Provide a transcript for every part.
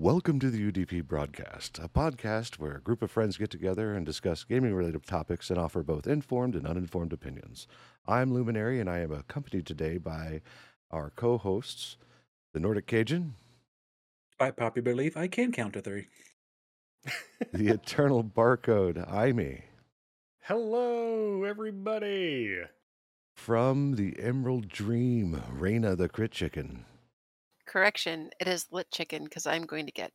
Welcome to the UDP broadcast, a podcast where a group of friends get together and discuss gaming related topics and offer both informed and uninformed opinions. I'm Luminari, and I am accompanied today by our co hosts, the Nordic Cajun, By popular belief, I can count to three. the Eternal Barcode, Imi, Hello, everybody. from the Emerald Dream, Reina the Crit Chicken. Correction, it is lit chicken because I'm going to get.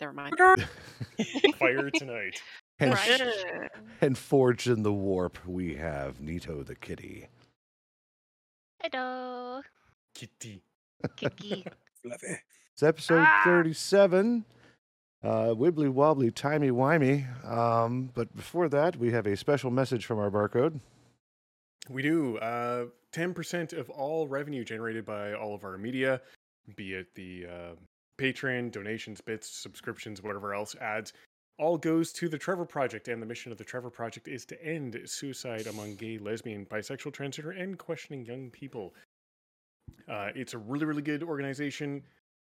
Never mind. Fire tonight. And, Right. and forged in the warp, we have Nito the Kitty. Hello, Kitty. Kiki. Fluffy. It's episode Ah! 37. Uh, wibbly wobbly, timey wimey. Um, but before that, we have a special message from our barcode. We do. Uh, 10% of all revenue generated by all of our media, be it the uh, Patreon, donations, bits, subscriptions, whatever else, ads, all goes to the Trevor Project. And the mission of the Trevor Project is to end suicide among gay, lesbian, bisexual, transgender, and questioning young people. Uh, it's a really, really good organization.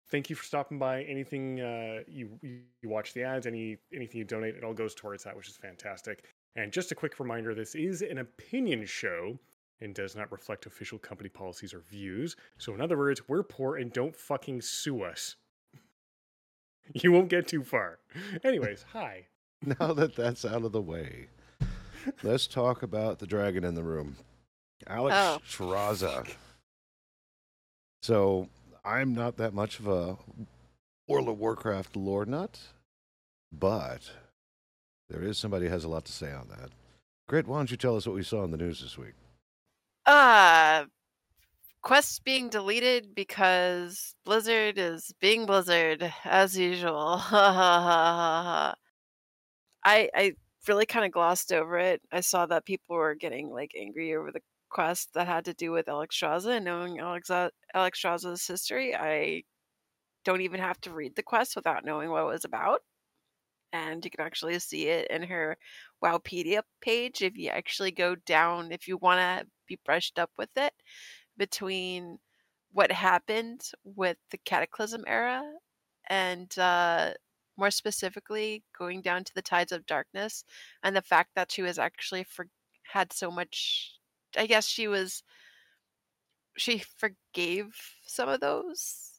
Thank you for stopping by. Anything uh, you you watch the ads, any anything you donate, it all goes towards that, which is fantastic. And just a quick reminder: this is an opinion show and does not reflect official company policies or views. So, in other words, we're poor and don't fucking sue us. You won't get too far. Anyways, hi. Now that that's out of the way, let's talk about the dragon in the room, Alex Oh. Shraza. So I'm not that much of a World of Warcraft lore nut, but there is somebody who has a lot to say on that. Grit, why don't you tell us what we saw in the news this week? Uh, quests being deleted because Blizzard is being Blizzard as usual. I I really kind of glossed over it. I saw that people were getting like angry over the quest that had to do with Alexstrasza and knowing Alex history. I don't even have to read the quest without knowing what it was about. And you can actually see it in her Wowpedia page if you actually go down, if you want to be brushed up with it, between what happened with the Cataclysm era and uh, more specifically going down to the Tides of Darkness and the fact that she was actually for had so much. I guess she was. She forgave some of those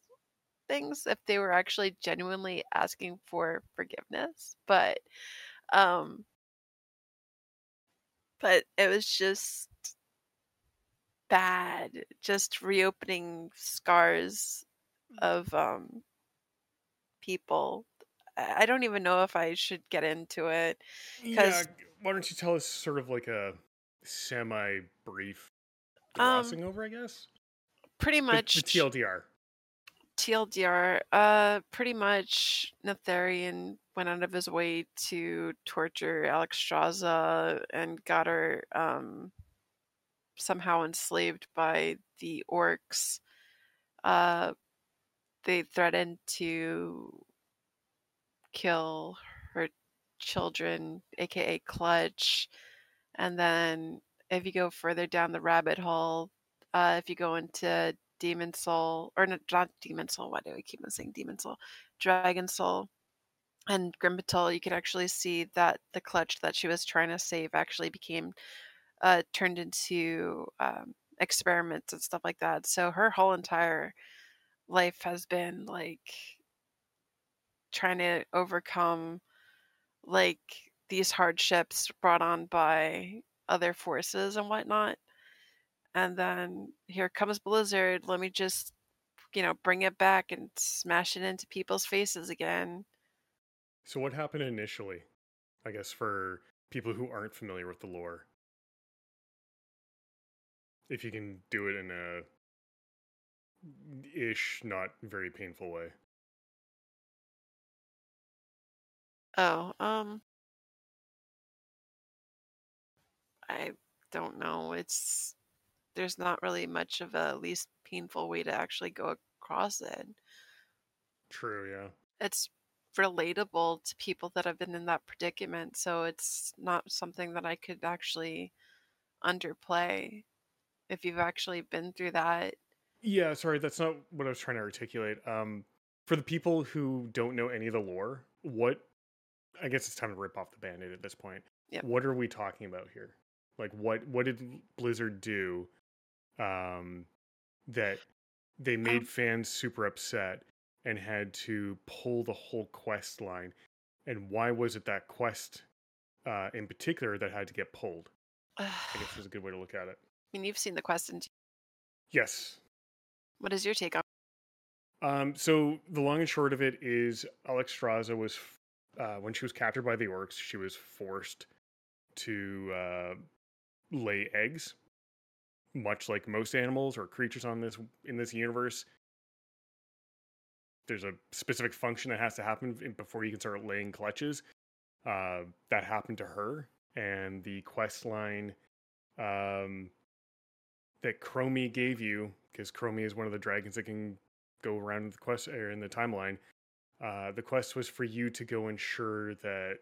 things if they were actually genuinely asking for forgiveness but um but it was just bad just reopening scars of um people i don't even know if i should get into it Yeah, 'Cause- why don't you tell us sort of like a semi brief Um, glossing over, I guess? pretty much the TLDR. TLDR, uh, pretty much Neltharion went out of his way to torture Alexstrasza and got her um, somehow enslaved by the orcs. Uh, they threatened to kill her children, aka Clutch. And then if you go further down the rabbit hole, uh, if you go into Demon Soul, or not, not Demon Soul, why do I keep on saying Demon Soul? Dragon Soul and Grim Grimbatal, you could actually see that the clutch that she was trying to save actually became uh, turned into um, experiments and stuff like that. So her whole entire life has been like trying to overcome like these hardships brought on by other forces and whatnot and then here comes blizzard let me just you know bring it back and smash it into people's faces again So, what happened initially? I guess for people who aren't familiar with the lore, if you can do it in a ish, not very painful way. oh um i don't know it's there's not really much of a least painful way to actually go across it True, yeah. it's relatable to people that have been in that predicament so it's not something that i could actually underplay if you've actually been through that Yeah, sorry, that's not what I was trying to articulate. Um, for the people who don't know any of the lore, what I guess it's time to rip off the band-aid at this point. Yep. What are we talking about here? Like what what did Blizzard do um that they made Um, fans super upset and had to pull the whole quest line? And why was it that quest uh in particular that had to get pulled? I guess is a good way to look at it. I mean, you've seen the quest. And Yes. what is your take on? Um, so the long and short of it is Alexstrasza was uh, when she was captured by the orcs, she was forced to uh, lay eggs, much like most animals or creatures on this in this universe. There's a specific function that has to happen before you can start laying clutches. Uh, that happened to her, and the quest line um, that Chromie gave you, because Chromie is one of the dragons that can go around the quest or in the timeline. Uh, the quest was for you to go ensure that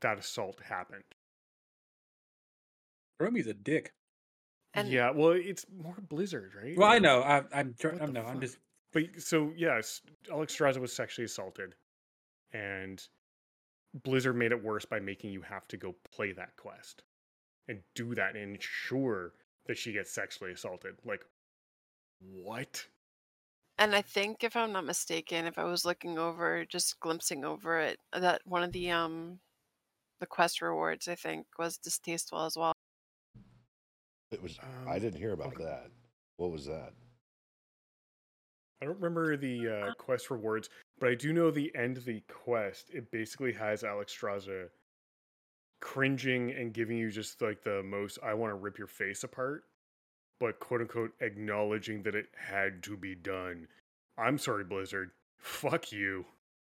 that assault happened. Chromie's a dick. And yeah, well, it's more Blizzard, right? Well, I know. I, I'm. tr- What I the know. I'm just. But so yes, Alexstrasza was sexually assaulted, and Blizzard made it worse by making you have to go play that quest and do that and ensure that she gets sexually assaulted. Like, what? And I think, if I'm not mistaken, if I was looking over, just glimpsing over it, that one of the um, the quest rewards, I think, was distasteful as well. It was. I Um, didn't hear about okay. that. What was that? I don't remember the uh, quest rewards, but I do know the end of the quest. It basically has Alexstrasza cringing and giving you just like the most "I want to rip your face apart," but quote unquote acknowledging that it had to be done. I'm sorry, Blizzard. Fuck you.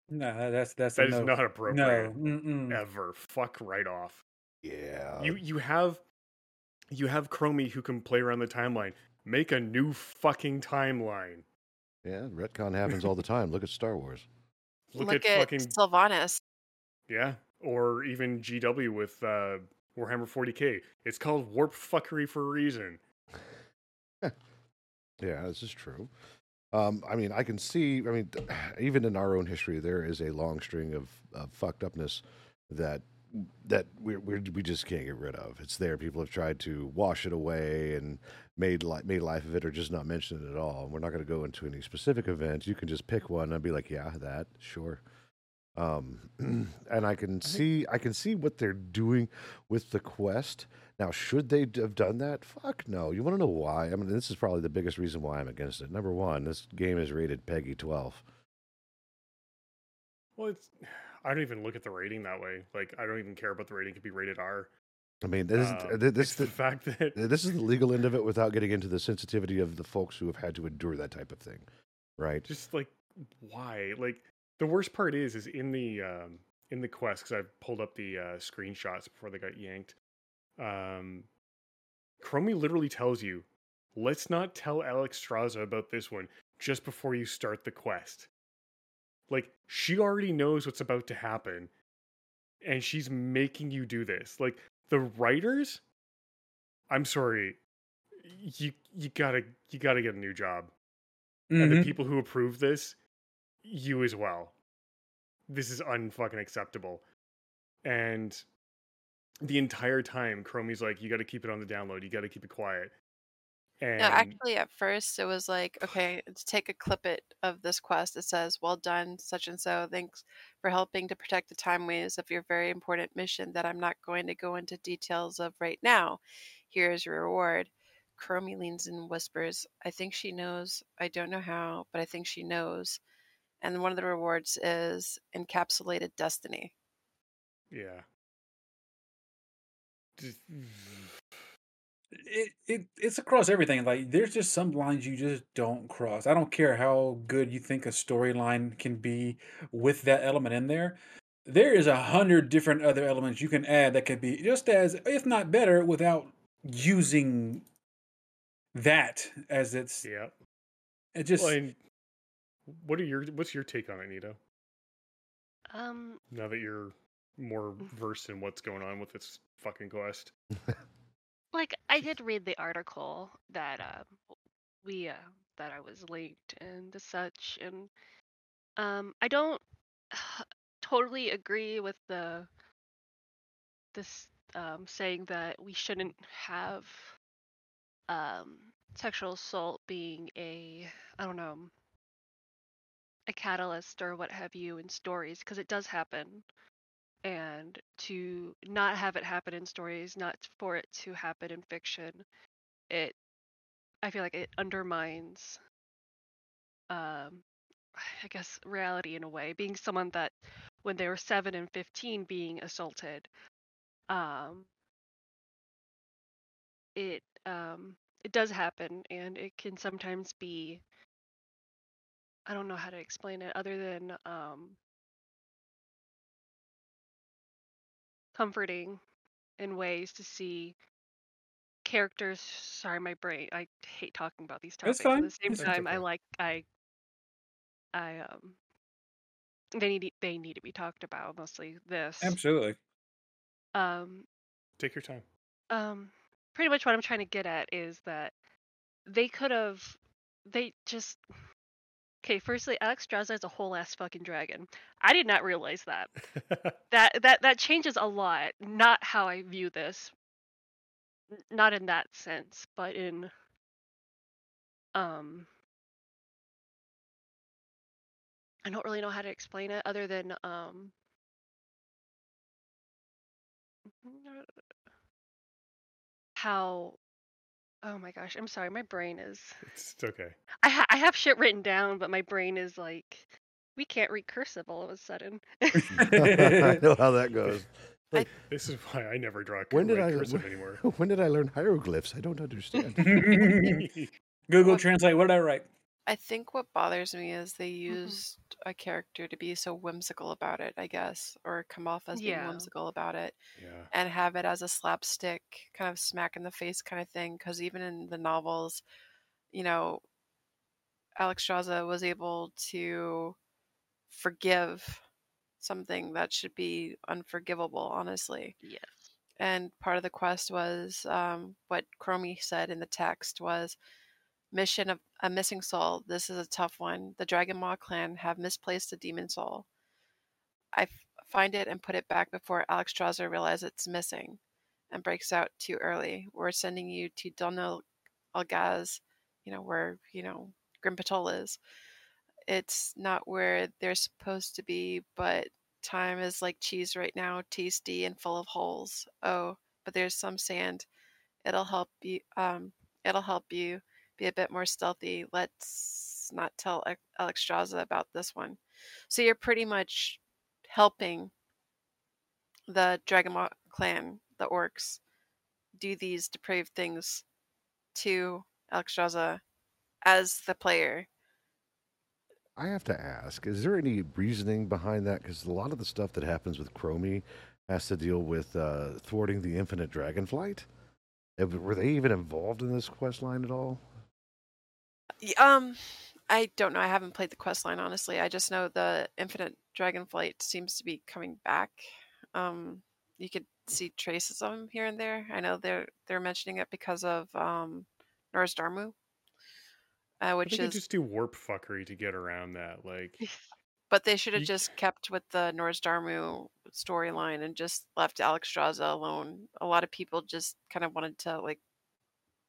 No, that's that's That a is no. not no. appropriate Mm-mm. ever. Fuck right off. Yeah. You you have you have Chromie who can play around the timeline. Make a new fucking timeline. yeah. Retcon happens all the time. Look at Star Wars. Look, Look, at, at, fucking Sylvanas. Yeah, or even GW with uh, Warhammer 40k. It's called warp fuckery for a reason. Yeah, this is true. Um, I mean, I can see. I mean, even in our own history, there is a long string of, of fucked upness that that we we just can't get rid of. It's there. People have tried to wash it away and made li- made life of it, or just not mention it at all. We're not going to go into any specific events. You can just pick one and be like, yeah, that sure. Um, and I can see I can see what they're doing with the quest. Now, should they have done that? Fuck no. You want to know why? I mean, this is probably the biggest reason why I'm against it. Number one, this game is rated PEGI 12. Well, it's I don't even look at the rating that way. Like I don't even care about the rating. It could be rated R. I mean, this, Um, is, this, it's the fact that this is the legal end of it without getting into the sensitivity of the folks who have had to endure that type of thing, right? just like why? Like the worst part is is in the um, in the quest because I pulled up the uh, screenshots before they got yanked. Um, Chromie literally tells you, "Let's not tell Alexstrasza about this one just before you start the quest." Like she already knows what's about to happen, and she's making you do this. Like the writers, I'm sorry, you you gotta you gotta get a new job and the Mhm. people who approve this, you as well. This is unfucking acceptable. And the entire time, Chromie's like, you got to keep it on the download. You got to keep it quiet. And No, actually, at first it was like, okay, to take a clip it of this quest. It says, "Well done, such and so. Thanks for helping to protect the timeways of your very important mission that I'm not going to go into details of right now. Here's your reward." Chromie leans in and whispers, "I think she knows. I don't know how, but I think she knows." And one of the rewards is encapsulated destiny. yeah. It, it it's across everything. Like there's just some lines you just don't cross. I don't care how good you think a storyline can be with that element in there. There is a hundred different other elements you can add that could be just as, if not better, without using that as its. Yeah. It just Well, and what are your what's your take on it, Nito? Um, Now that you're more versed in what's going on with this fucking quest. like I did read the article that uh, we uh, that I was linked and the such, and Um, I don't totally agree with the this um, saying that we shouldn't have um, sexual assault being a I don't know a catalyst or what have you in stories because it does happen and to not have it happen in stories not for it to happen in fiction it i feel like it undermines um i guess reality in a way being someone that when they were 7 and 15 being assaulted um it um it does happen and it can sometimes be I don't know how to explain it other than um comforting in ways to see characters sorry my brain I hate talking about these That's topics at fine. the same It's- time I like I I um they need they need to be talked about mostly this Absolutely. um Take your time. um pretty much what I'm trying to get at is that they could have they just okay firstly Alexstrasza is a whole ass fucking dragon. I did not realize that. That that that changes a lot not how I view this not in that sense but in um I don't really know how to explain it other than um how oh my gosh I'm sorry my brain is it's it's okay. I ha- I have shit written down, but my brain is like, we can't read cursive all of a sudden. I know how that goes. This is why I never draw When did I cursive anymore. when did I learn hieroglyphs? I don't understand. Google Translate. What did I write? I think what bothers me is they Mm-hmm. used a character to be so whimsical about it, I guess, or come off as being Yeah. whimsical about it, yeah. and have it as a slapstick, kind of smack in the face kind of thing. Because even in the novels, you know, Alexstrasza was able to forgive something that should be unforgivable, honestly. yes. and part of the quest was um, what Chromie said in the text was mission of a missing soul. This is a tough one. The Dragon Maw clan have misplaced a demon soul. I find it and put it back before Alexstrasza realizes it's missing and breaks out too early. We're sending you to Dun Algaz, you know, where, you know, Grim Batol is. It's not where they're supposed to be, but time is like cheese right now, tasty and full of holes. Oh, but there's some sand. It'll help you. Um, it'll help you be a bit more stealthy. Let's not tell Alex- Straza about this one. So you're pretty much helping the Dragonmaw clan, the orcs, do these depraved things to Alexstrasza as the player. I have to ask: Is there any reasoning behind that? Because a lot of the stuff that happens with Chromie has to deal with uh, thwarting the infinite dragonflight. Were they even involved in this quest line at all? Um, I don't know. I haven't played the quest line honestly. I just know the Infinite Dragonflight seems to be coming back. Um, you could see traces of them here and there. I know they're they're mentioning it because of um, Nozdormu, uh, which is. just do warp fuckery to get around that. Like, But they should have you- just kept with the Nozdormu storyline and just left Alexstrasza alone. A lot of people just kind of wanted to like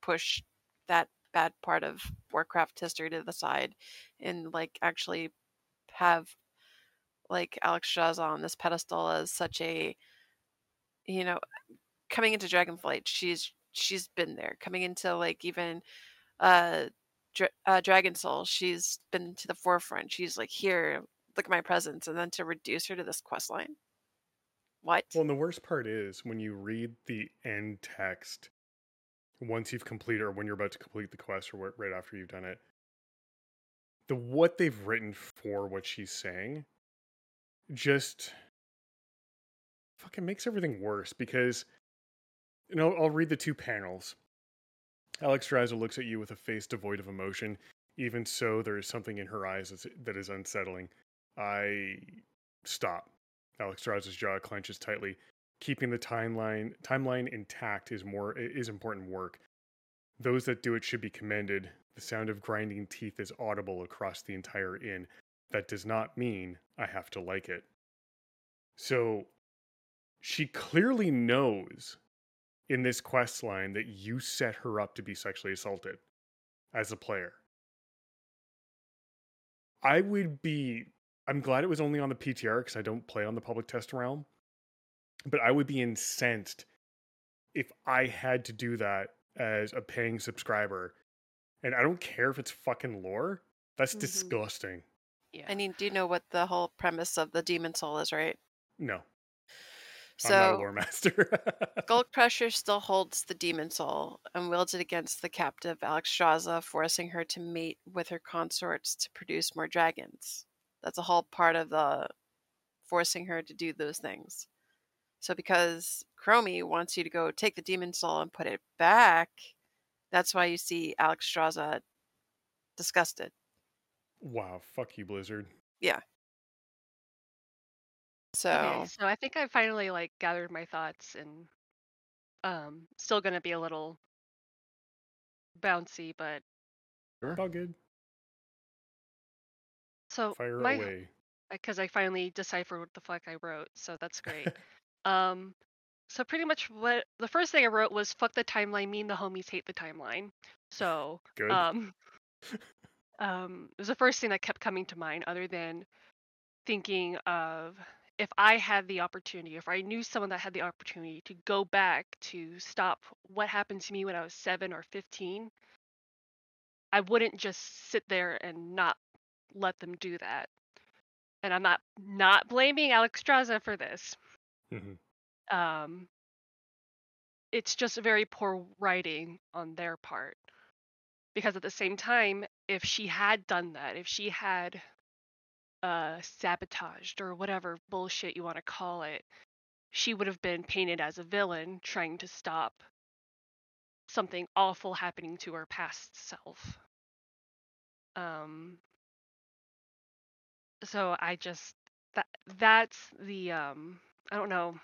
push that bad part of Warcraft history to the side and like actually have like Alex on this pedestal as such a you know coming into Dragonflight she's she's been there. Coming into like even uh, Dra- uh Dragon Soul she's been to the forefront. She's like here look at my presence and then to reduce her to this quest line. What? Well, and the worst part is when you read the end text once you've completed or when you're about to complete the quest or right after you've done it. The what they've written for what she's saying just fucking makes everything worse because you know I'll read the two panels. Alexstrasza looks at you with a face devoid of emotion. Even so, there is something in her eyes that's, unsettling. I stop. Alexstrasza's jaw clenches tightly. Keeping the timeline timeline intact is more is important work. Those that do it should be commended. The sound of grinding teeth is audible across the entire inn. that does not mean I have to like it. So she clearly knows in this quest line that you set her up to be sexually assaulted as a player. I would be I'm glad it was only on the PTR because I don't play on the public test realm. But I would be incensed if I had to do that as a paying subscriber. And I don't care if it's fucking lore. That's Mhm. disgusting. Yeah. I mean, do you know what the whole premise of the demon soul is, right? No. I'm not a So lore master. Skull Crusher still holds the demon soul and wields it against the captive Alex Alexstrasza, forcing her to mate with her consorts to produce more dragons. That's a whole part of the forcing her to do those things. So because Chromie wants you to go take the demon soul and put it back, that's why you see Alexstrasza disgusted. wow, fuck you, Blizzard. Yeah. So Okay, so I think I finally like gathered my thoughts and um still gonna be a little bouncy, but sure. All good. so Fire my away. because I finally deciphered what the fuck I wrote, so that's great. um, so pretty much what the first thing I wrote was "fuck the timeline." Mean the homies hate the timeline. So Good. um, um, it was the first thing that kept coming to mind, other than thinking of if I had the opportunity, if I knew someone that had the opportunity to go back to stop what happened to me when I was seven or fifteen, I wouldn't just sit there and not let them do that and I'm not not blaming Alexstrasza for this. Mhm. Um, it's just very poor writing on their part, because at the same time, if she had done that, if she had uh, sabotaged or whatever bullshit you want to call it, she would have been painted as a villain trying to stop something awful happening to her past self. Um, so I just that that's the um I don't know.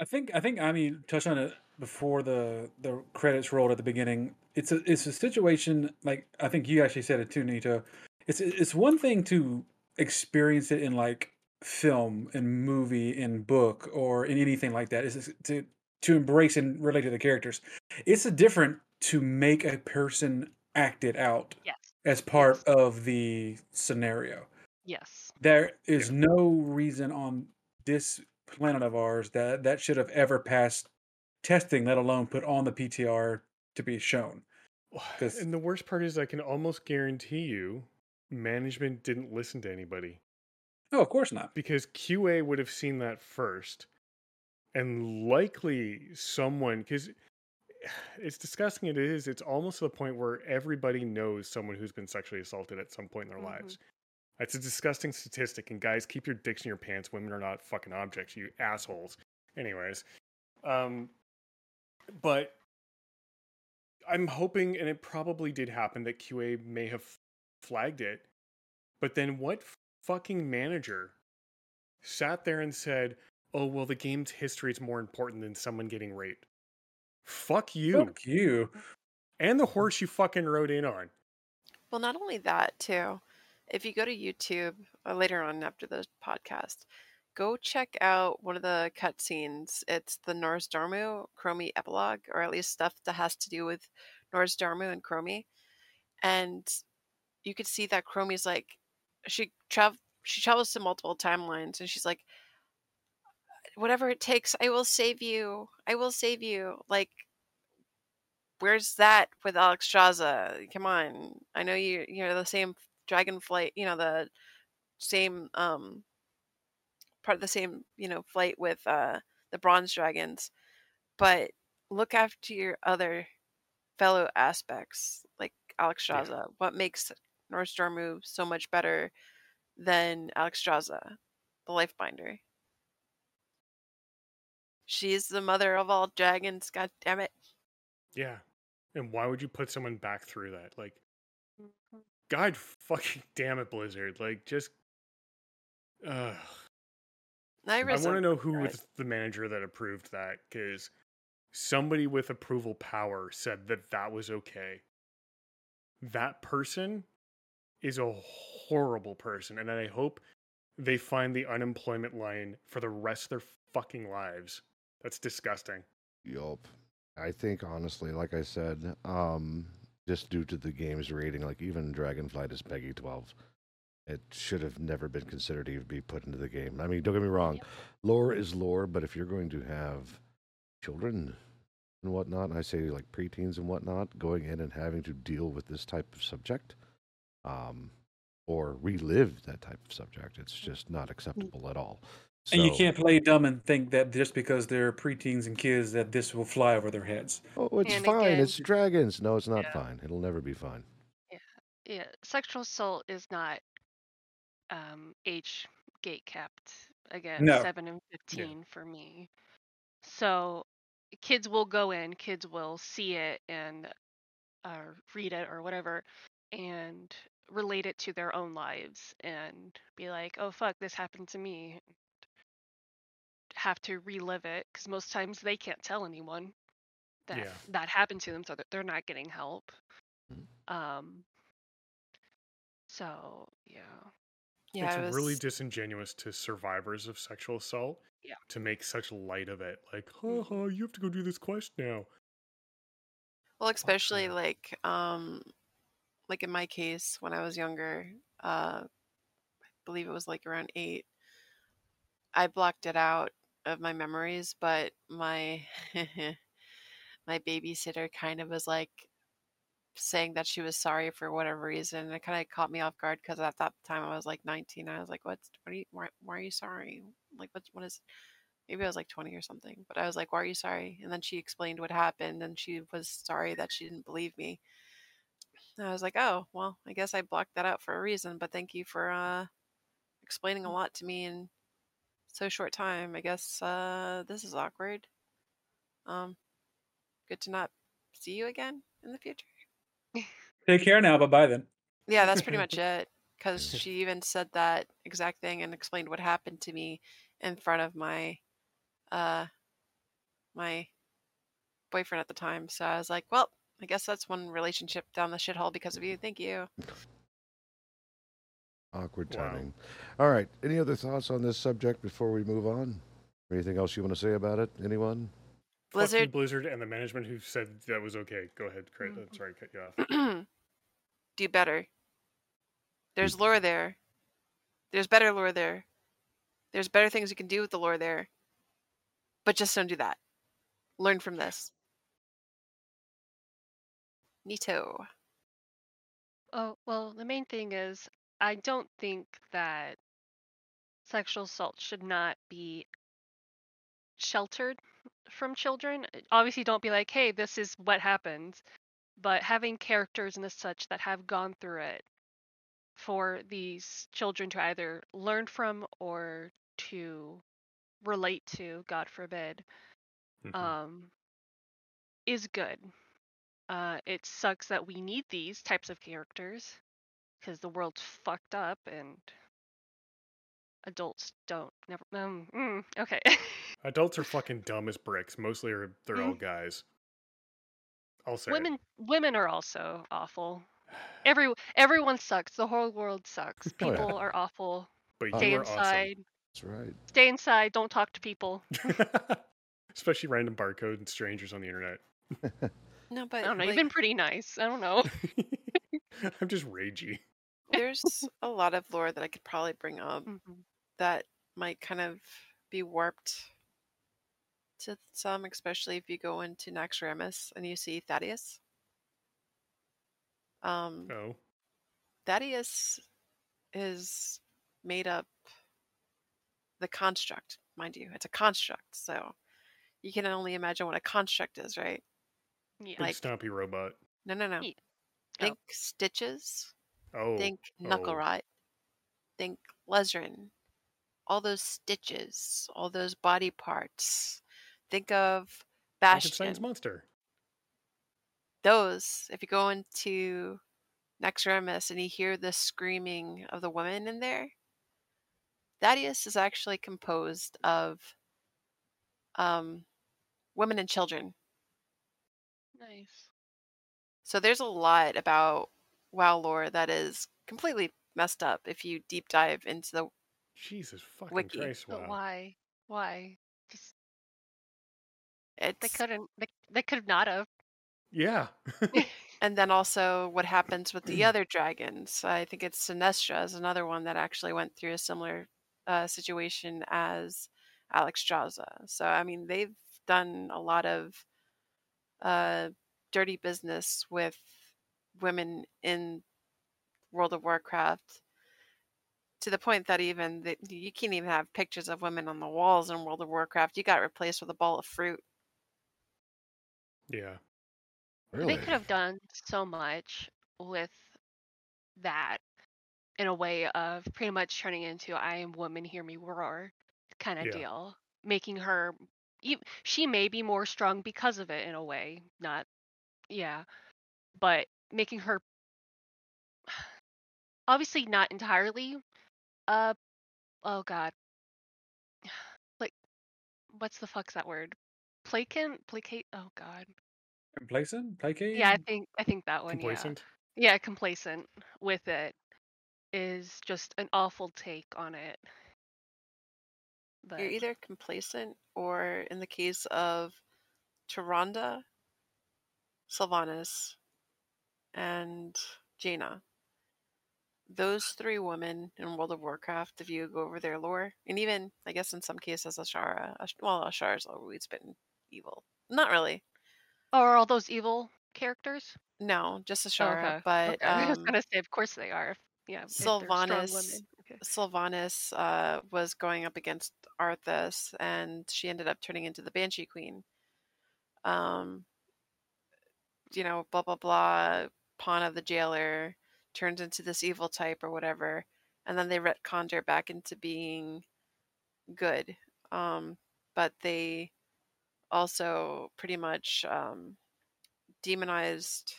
I think I think Amy touched on it before the the credits rolled at the beginning. It's a it's a situation like I think you actually said it too, Nito. It's it's one thing to experience it in like film and movie and book or in anything like that. It's to to embrace and relate to the characters. It's a different to make a person act it out Yes. As part Yes. of the scenario. Yes. There is no reason on this planet of ours that that should have ever passed testing, let alone put on the PTR to be shown. And the worst part is, I can almost guarantee you, management didn't listen to anybody Oh, of course not. because QA would have seen that first, and likely someone because it's disgusting. It is. It's almost to the point where everybody knows someone who's been sexually assaulted at some point in their Mhm. lives. It's a disgusting statistic. And guys, keep your dicks in your pants. Women are not fucking objects, you assholes. Anyways, um, but I'm hoping, and it probably did happen, that QA may have flagged it. But then what fucking manager sat there and said, oh, well, the game's history is more important than someone getting raped? Fuck you. Fuck you. And the horse you fucking rode in on. Well, not only that, too. If you go to YouTube uh, later on after the podcast, go check out one of the cutscenes. It's the Nozdormu Chromie epilogue, or at least stuff that has to do with Nozdormu and Chromie. And you could see that Chromie's like, she travel, she travels to multiple timelines, and she's like, whatever it takes, I will save you. I will save you. Like, where's that with Alexstrasza? Come on. I know you you're the same dragonflight, you know, the same um part of the same, you know, flight with uh the bronze dragons. But look after your other fellow aspects like Alexstrasza. What makes Nozdormu so much better than Alexstrasza, the She's the mother of all dragons, god damn it. Yeah. And why would you put someone back through that? Like, mm-hmm. God fucking damn it, Blizzard. Like, just. Ugh. I, I want to know who was the manager that approved that because somebody with approval power said that that was okay. That person is a horrible person, and I hope they find the unemployment line for the rest of their fucking lives. That's disgusting. Yup. I think honestly, like I said, um, just due to the game's rating, like even Dragonflight is PEGI 12. It should have never been considered to even be put into the game. I mean, don't get me wrong, lore is lore, but if you're going to have children and whatnot, and I say like preteens and whatnot, going in and having to deal with this type of subject, um, or relive that type of subject, it's just not acceptable at all. And you can't play dumb and think that just because they're preteens and kids that this will fly over their heads. Oh, it's And fine. again- It's dragons. No, it's not Yeah. fine. It'll never be fine. Yeah, yeah. sexual assault is not um, age gate capped. Again, No. seven and fifteen for me. So kids will go in, kids will see it and uh, read it or whatever, and relate it to their own lives and be like, "Oh fuck, this happened to me." Have to relive it because most times they can't tell anyone that Yeah. that happened to them, so that they're not getting help. Mhm. Um. So yeah. Yeah, it's I was, really disingenuous to survivors of sexual assault Yeah. to make such light of it. Like, haha, you have to go do this quest now. well, especially yeah. like um, like in my case when I was younger, uh, I believe it was like around eight. I blocked it out of my memories, but my my babysitter kind of was like saying that she was sorry for whatever reason. It kind of caught me off guard because at that time I was like 19. I was like, "What's what are you? Why, why are you sorry? Like, what what is?" Maybe I was like 20 or something, but I was like, "Why are you sorry?" And then she explained what happened, and she was sorry that she didn't believe me. And I was like, "Oh, well, I guess I blocked that out for a reason." But thank you for uh, explaining a lot to me in so short time. I guess uh, this is awkward. Um, good to not see you again in the future. Take care now. Bye bye then. Yeah, that's pretty much it. Because she even said that exact thing and explained what happened to me in front of my, uh, my boyfriend at the time. So I was like, well, I guess that's one relationship down the shithole because of you. Thank you. Awkward Wow. timing. All right. Any other thoughts on this subject before we move on? Anything else you want to say about it? Anyone? Fuck you, Blizzard. Blizzard, and the management who said that was okay. Go ahead, Craig. Mhm. Sorry, cut you off. Do better. There's lore there. There's better lore there. There's better things you can do with the lore there. But just don't do that. Learn from this. Nito. Oh, well, the main thing is I don't think that sexual assault should not be sheltered from children. Uh, Obviously, don't be like, hey, this is what happens. But having characters and as such that have gone through it for these children to either learn from or to relate to, God forbid, Mhm. um, is good. Uh, it sucks that we need these types of characters because the world's fucked up and adults don't never. Um, mm, okay. Adults are fucking dumb as bricks. Mostly, are they're all Mm. guys. I'll say it. women women are also awful. Every everyone sucks. The whole world sucks. Oh, yeah. People are awful. but Stay you are inside. That's right. Stay inside. Don't talk to people. Especially random barcode and strangers on the internet. No, I but don't know. like, You've been pretty nice. I don't know. I'm just ragey. there's a lot of lore that I could probably bring up Mhm. that might kind of be warped to some, especially if you go into Naxxramas and you see Thaddius. Um, Oh, Thaddius is made up the construct, mind you. It's a construct, so you can only imagine what a construct is, right? Yeah. big Like- stompy robot. No, no, no. Ye- oh. Think stitches, Oh, think oh. knuckle rot, think Lezrin, all those stitches, all those body parts. Think of Frankenstein's Bastion. monster. Those, if you go into Naxxramas and you hear the screaming of the women in there, Thaddius is actually composed of um, women and children Nice. So there's a lot about WoW lore that is completely messed up if you deep dive into the Jesus fucking Wiki. Christ! But why? Why? Just they couldn't. They, they could have not have. Yeah. and then also what happens with the other dragons. I think it's Sinestra is another one that actually went through a similar uh, situation as Alexstrasza. So I mean they've done a lot of uh, dirty business with women in World of Warcraft to the point that even the, you can't even have pictures of women on the walls in World of Warcraft. You got replaced with a ball of fruit. yeah. Really? They could have done so much with that in a way of pretty much turning into "I am woman, hear me roar" kind of Yeah. deal, making her. She may be more strong because of it in a way, not, yeah, but making her obviously not entirely. Uh, oh god, like what's the fuck's that word? Placant, placate. Oh god. Complacent? Placate? Yeah, I think I think that one. Complacent. Yeah, yeah, complacent with it is just an awful take on it. But You're either complacent or, in the case of Tyrande, Sylvanas, and Jaina, those three women in World of Warcraft, if you go over their lore, and even, I guess, in some cases, Azshara, Ash- well, Azshara's always been evil. Not really. or all those evil characters. No, just Oh, Azshara. okay. But okay. I was um, gonna say, of course they are. Yeah, Sylvanas. Okay. Sylvanas uh, was going up against Arthas, and she ended up turning into the Banshee Queen. Um, you know, blah blah blah. Pawn of the jailer turns into this evil type or whatever, and then they retconned her back into being good. Um, but they also pretty much um, demonized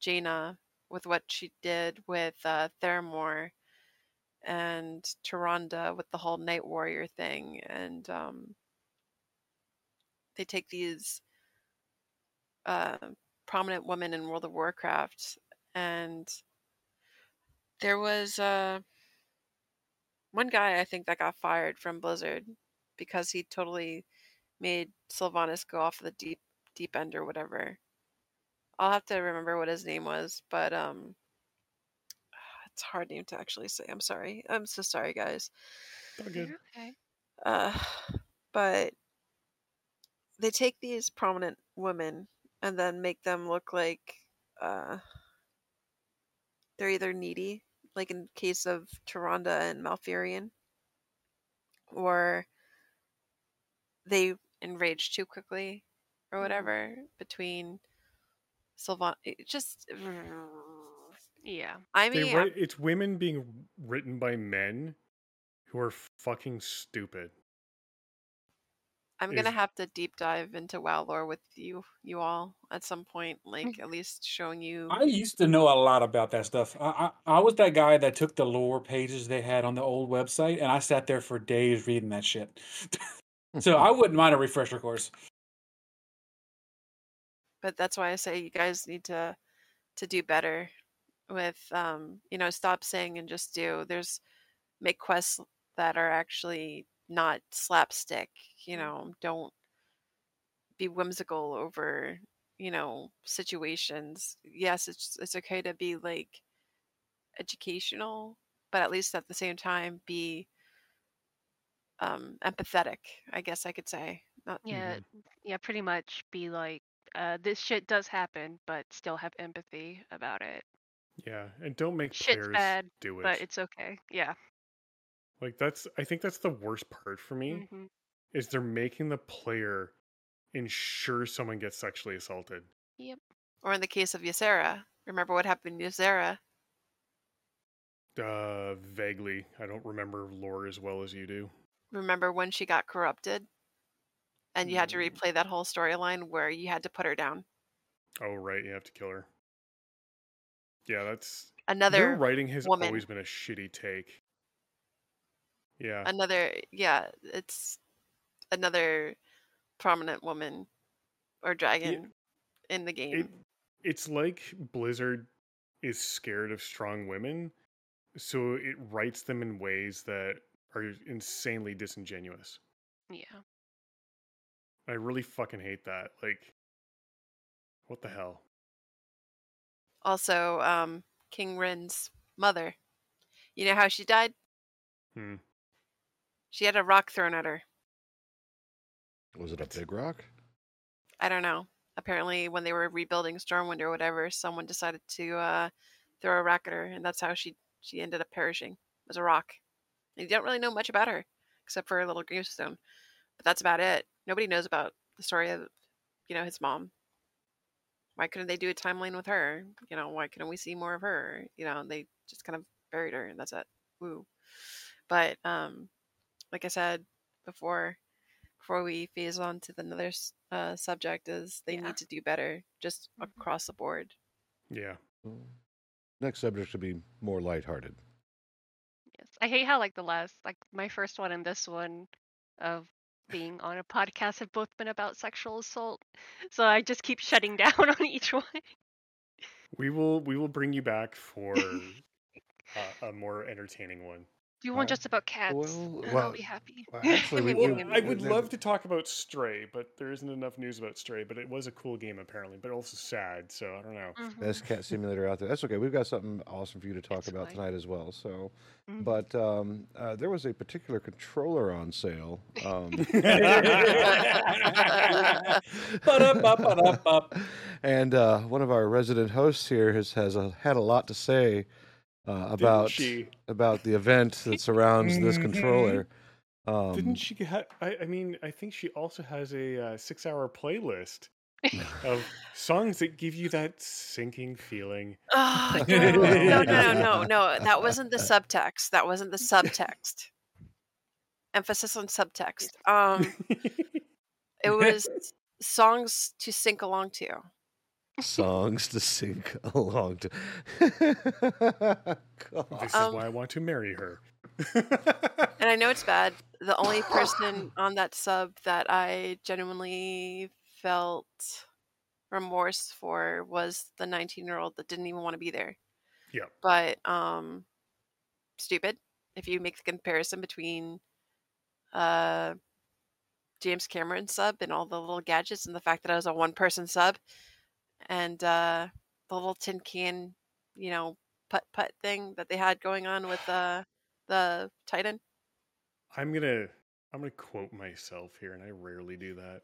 Jaina with what she did with uh, Theramore and Tyrande with the whole Night Warrior thing, and um, they take these uh, prominent women in World of Warcraft, and there was uh, one guy I think that got fired from Blizzard because he totally made Sylvanas go off the deep deep end or whatever. I'll have to remember what his name was, but um, it's a hard name to actually say. I'm sorry. I'm so sorry, guys. It's good. Okay. Uh, but they take these prominent women and then make them look like uh, they're either needy, like in case of Tyrande and Malfurion, or they enrage too quickly, or Mhm. whatever. Between Sylvan, it just Yeah. I mean, write, it's women being written by men who are fucking stupid. I'm gonna have to deep dive into WoW lore with you, you all, at some point. Like at least showing you. I used to know a lot about that stuff. I, I I was that guy that took the lore pages they had on the old website, and I sat there for days reading that shit. so I wouldn't mind a refresher course. but that's why I say you guys need to to do better with um you know stop saying and just do. There's make quests that are actually not slapstick. You know, don't be whimsical over you know situations. Yes, it's it's okay to be like educational, but at least at the same time be um empathetic. I guess I could say. Not Yeah. Mhm. Yeah. Pretty much be like, uh, this shit does happen, but still have empathy about it. Yeah, and don't make Shit's players bad, do it. But it's okay. Yeah. Like that's I think that's the worst part for me hmm is they're making the player ensure someone gets sexually assaulted. Yep. Or in the case of Ysera. Remember what happened to Ysera? Uh vaguely. I don't remember lore as well as you do. remember when she got corrupted and you had to Mm. replay that whole storyline where you had to put her down Oh right, you have to kill her. Yeah, that's their another writing has woman. always been a shitty take. Yeah. another yeah it's another prominent woman or dragon in the game. It, it's like Blizzard is scared of strong women, so it writes them in ways that are insanely disingenuous. Yeah. I really fucking hate that. Like, what the hell? Also, um, King Rin's mother. You know how she died? Hmm. She had a rock thrown at her. Was it a big rock? I don't know. Apparently, when they were rebuilding Stormwind or whatever, someone decided to uh, throw a rock at her, and that's how she she ended up perishing. It was a rock. And you don't really know much about her except for a little gravestone, but that's about it. Nobody knows about the story of, you know, his mom. Why couldn't they do a timeline with her? You know, why couldn't we see more of her? You know, they just kind of buried her, and that's it. Woo. But um, like I said before, before we phase on to the another uh, subject, is they Yeah. need to do better just Mhm. across the board. Yeah. Mm. Next subject should be more lighthearted. Yes. I hate how like the last like my first one and this one of being on a podcast have both been about sexual assault. So I just keep shutting down on each one. We will we will bring you back for uh, a more entertaining one. Do one Uh, just about cats. well- well, I'll be happy. Well, actually, we, Well, I would love to talk about Stray, but there isn't enough news about Stray. But it was a cool game apparently, but also sad. So I don't know. Mhm. Best cat simulator out there. That's okay. We've got something awesome for you to talk It's about fine. tonight as well. So, Mhm. but um, uh, there was a particular controller on sale. Um, and uh, one of our resident hosts here has has a, had a lot to say uh, about she? about the event that surrounds this Mhm. controller. Um, Didn't she? Ha- I, I mean, I think she also has a uh, six-hour playlist of songs that give you that sinking feeling. Oh, no, no, no, no, no, no. That wasn't the subtext. That wasn't the subtext. Emphasis on subtext. Um, it was songs to sink along to. Songs to sing along to? God. This Um, is why I want to marry her. And I know it's bad. The only person on that sub that I genuinely felt remorse for was the 19 year old that didn't even want to be there. Yeah. But um stupid if you make the comparison between uh James Cameron sub and all the little gadgets and the fact that I was a one person sub and uh the little tin can, you know, putt putt thing that they had going on with uh the Titan. I'm gonna I'm gonna quote myself here, and I rarely do that.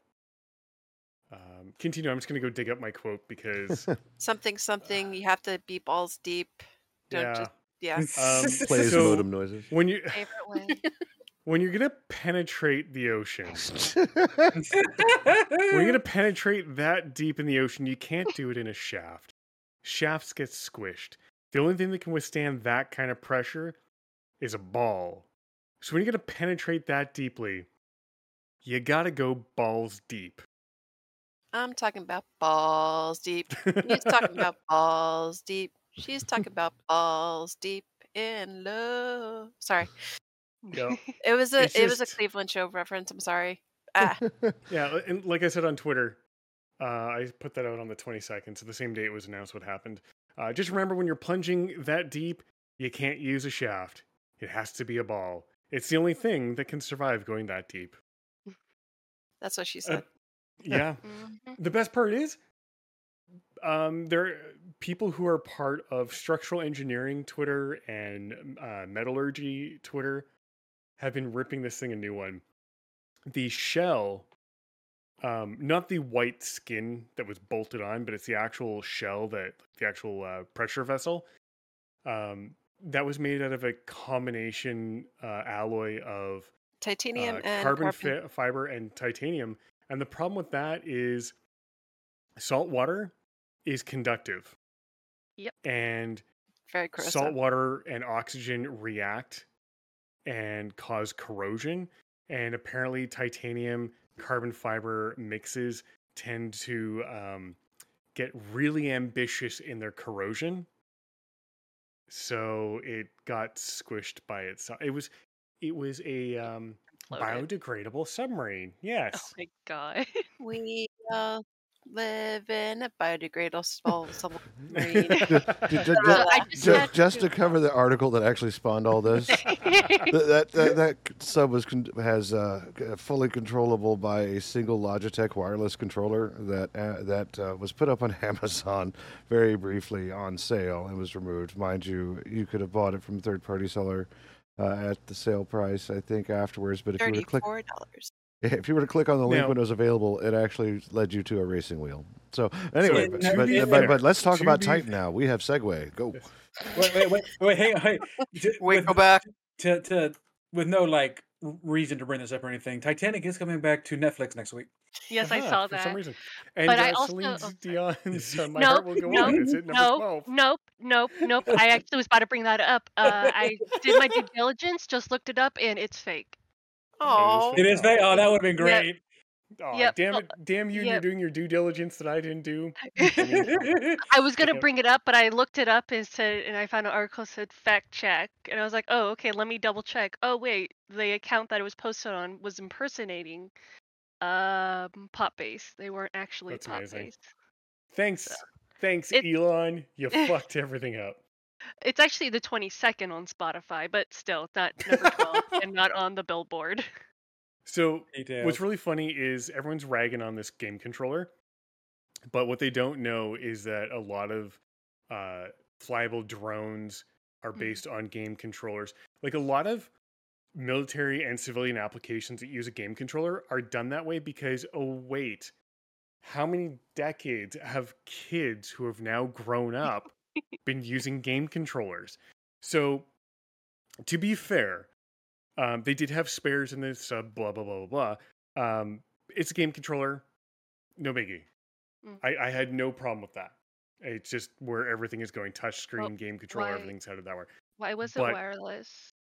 Um, continue. I'm just gonna go dig up my quote because something something you have to be balls deep don't yeah, just yeah Um, Plays So- modem noises. when you Favorite way. When you're gonna penetrate the ocean, when you're gonna penetrate that deep in the ocean, you can't do it in a shaft. Shafts get squished. The only thing that can withstand that kind of pressure is a ball. So when you're gonna penetrate that deeply, you gotta go balls deep. i'm talking about balls deep he's talking about balls deep she's talking about balls deep in love sorry yeah. it was a It's it was a cleveland show reference i'm sorry ah Yeah, and like I said on Twitter, uh, I put that out on the 22nd, so the same day it was announced what happened. Uh, just remember when you're plunging that deep, you can't use a shaft. It has to be a ball. It's the only thing that can survive going that deep. that's what she Uh, said yeah. Mhm. The best part is, um, there are people who are part of structural engineering Twitter and uh, metallurgy Twitter have been ripping this thing a new one. The shell, um, not the white skin that was bolted on, but it's the actual shell that the actual uh, pressure vessel. Um, that was made out of a combination uh, alloy of titanium uh, and carbon, carbon, fi- fiber and titanium. And the problem with that is salt water is conductive. Yep. And very corrosive salt water and oxygen react and cause corrosion. And apparently, titanium carbon fiber mixes tend to um, get really ambitious in their corrosion. So it got squished by itself. It was it was a um, Floated. biodegradable submarine. Yes. Oh Yes. my god. we uh live in a biodegradable Uh, I just just to- to cover the article that actually spawned all this, th- that, that that sub was con- has uh, fully controllable by a single Logitech wireless controller that uh, that uh, was put up on Amazon very briefly on sale and was removed. Mind you, you could have bought it from a third party seller uh, at the sale price, I think afterwards. But if you were to click, Thirty-four dollars. if you were to click on the link Now- when it was available, it actually led you to a racing wheel. So anyway, So, but, to but, but, but let's talk to about be- Titan now. We have segue. Go. Wait, wait, wait, wait, hang on. Wait, J- Wait, with- go back. to to with no like reason to bring this up or anything. Titanic is coming back to Netflix next week. yes, I Uh-huh, saw for some reason. And But uh, I also- Celine oh, sorry. Dion's uh, My nope, Heart Will Go nope, On is at number nope, 12. nope, nope, nope. I actually was about to bring that up. Uh, I did my due diligence, just looked it up, and it's fake. Oh, It is fake. Oh, that would have been Yeah. great. Aw, Yep, damn it! Damn you! You're doing your due diligence that I didn't do. I was gonna bring it up, but I looked it up and said, and I found an article that said fact check, and I was like, oh, okay, let me double check. Oh wait, the account that it was posted on was impersonating um Pop Base. They weren't actually That's Pop amazing. Base. Thanks, thanks, It- Elon. You fucked everything up. It's actually the 22nd on Spotify, but still, not number 12 and not on the Billboard. So Details. What's really funny is everyone's ragging on this game controller, but what they don't know is that a lot of uh, flyable drones are Mhm. based on game controllers. Like a lot of military and civilian applications that use a game controller are done that way because, oh, wait, how many decades have kids who have now grown up been using game controllers? So, to be fair, um, they did have spares in the sub, blah blah blah blah blah. Um, it's a game controller, no biggie. Mm. I, I had no problem with that. It's just where everything is going touch screen, game controller, why- everything's headed that way. Why was it But- wireless?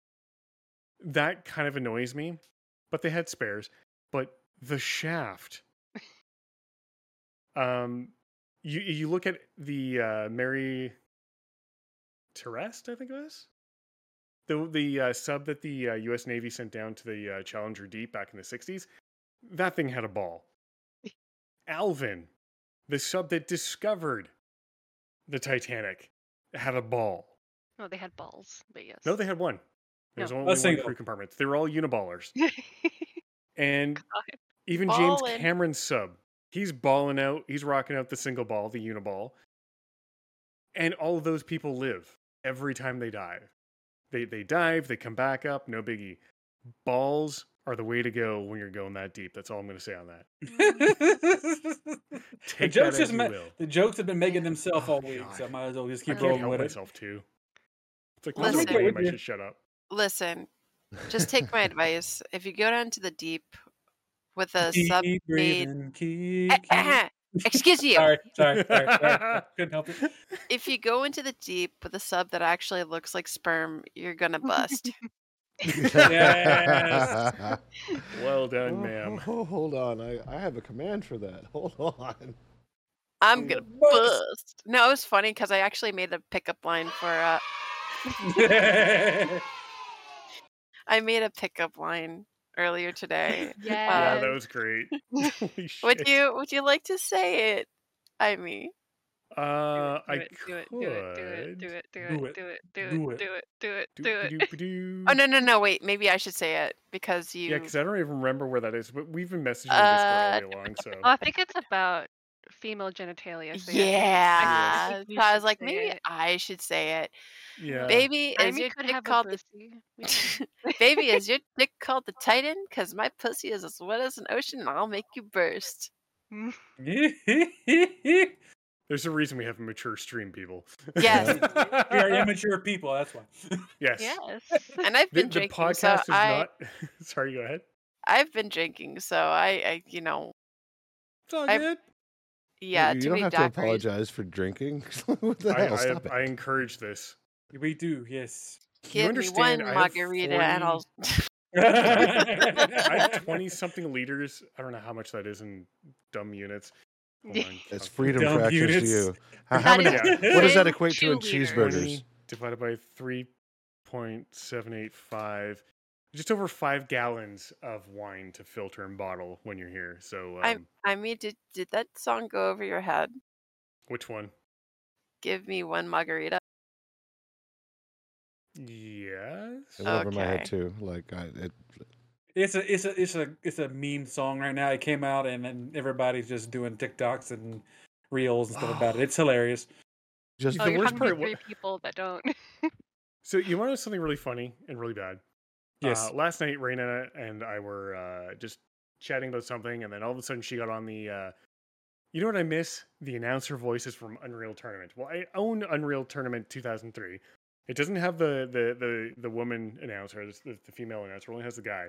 That kind of annoys me, but they had spares. But the shaft, um, you you look at the uh, Mary Trieste, I think it was the the uh, sub that the uh, U.S. Navy sent down to the uh, Challenger Deep back in the '60s. That thing had a ball. Alvin, the sub that discovered the Titanic, had a ball. No, they had balls, but yes. No, they had one. There's No. only one single. crew compartment. They were all uniballers. And God. even James Cameron's sub, he's balling out. He's rocking out the single ball, the uniball. And all of those people live every time they dive. They they dive, they come back up, no biggie. Balls are the way to go when you're going that deep. That's all I'm going to say on that. the jokes that as just you ma- will. the jokes have been making oh, themselves Oh, all week, so I might as well just keep can't rolling help with it. myself too. It's like Listen. once I I should shut up. listen. Just take my advice. If you go down to the deep with a Keep sub made, breathing, keep, keep- excuse you. Sorry, sorry, sorry, sorry, sorry. Couldn't help it. If you go into the deep with a sub that actually looks like sperm, you're gonna bust. Yes. well done, Oh, ma'am. oh, oh, hold on. I, I have a command for that. Hold on. I'm gonna Bust. bust. No, it was funny because I actually made a pickup line for. uh I made a pickup line earlier today. Yeah, that was great. Would you Would you like to say it? I mean, Uh, do I it, do it, do it, do it, do it, do Do it, it. do it, do Do it, it. do it, do it, do do it. do oh no no no wait, maybe I should say it because you. Yeah, because I don't even remember where that is. But we've been messaging Uh, Discord all day long, so Oh, I think it's about female genitalia. so yeah, think you so I was like, maybe it. I should say it. Yeah. Baby, is Amy your dick called the pussy. We can- baby? Is your dick called the Titan? Cause my pussy is as wet as an ocean, and I'll make you burst. There's a reason we have a mature stream, people. Yes. we are immature people. That's why. yes. yes. And I've The, been the drinking, podcast so is I not. Sorry, go ahead. I've been drinking, so I, I you know, It's all I- good. yeah. you too don't many have to apologize for drinking. what the I, hell? I, Stop I encourage this. We do. Yes. You Give me understand? one I have margarita, and I'll. I have 20 something liters. I don't know how much that is in dumb units. Hold. It's freedom Dumb fractions to you. How, how many, what does that equate to in cheeseburgers? divided by 3.785 just over five gallons of wine to filter and bottle when you're here. So, I um, I mean, did did that song go over your head? which one? Give me one margarita. Yes. It went over my head too. Like I, it, It's a it's a it's a it's a meme song right now. It came out and then everybody's just doing TikToks and reels and stuff about it. It's hilarious. just Oh, The worst part wa- three people that don't. So you want to know something really funny and really bad? Yes. Uh, last night, Reina and I were uh, just chatting about something, and then all of a sudden she got on the. Uh, you know what I miss? The announcer voices from Unreal Tournament. Well, I own Unreal Tournament 2003. It doesn't have the the the, the woman announcer, the, the female announcer. It only has the guy.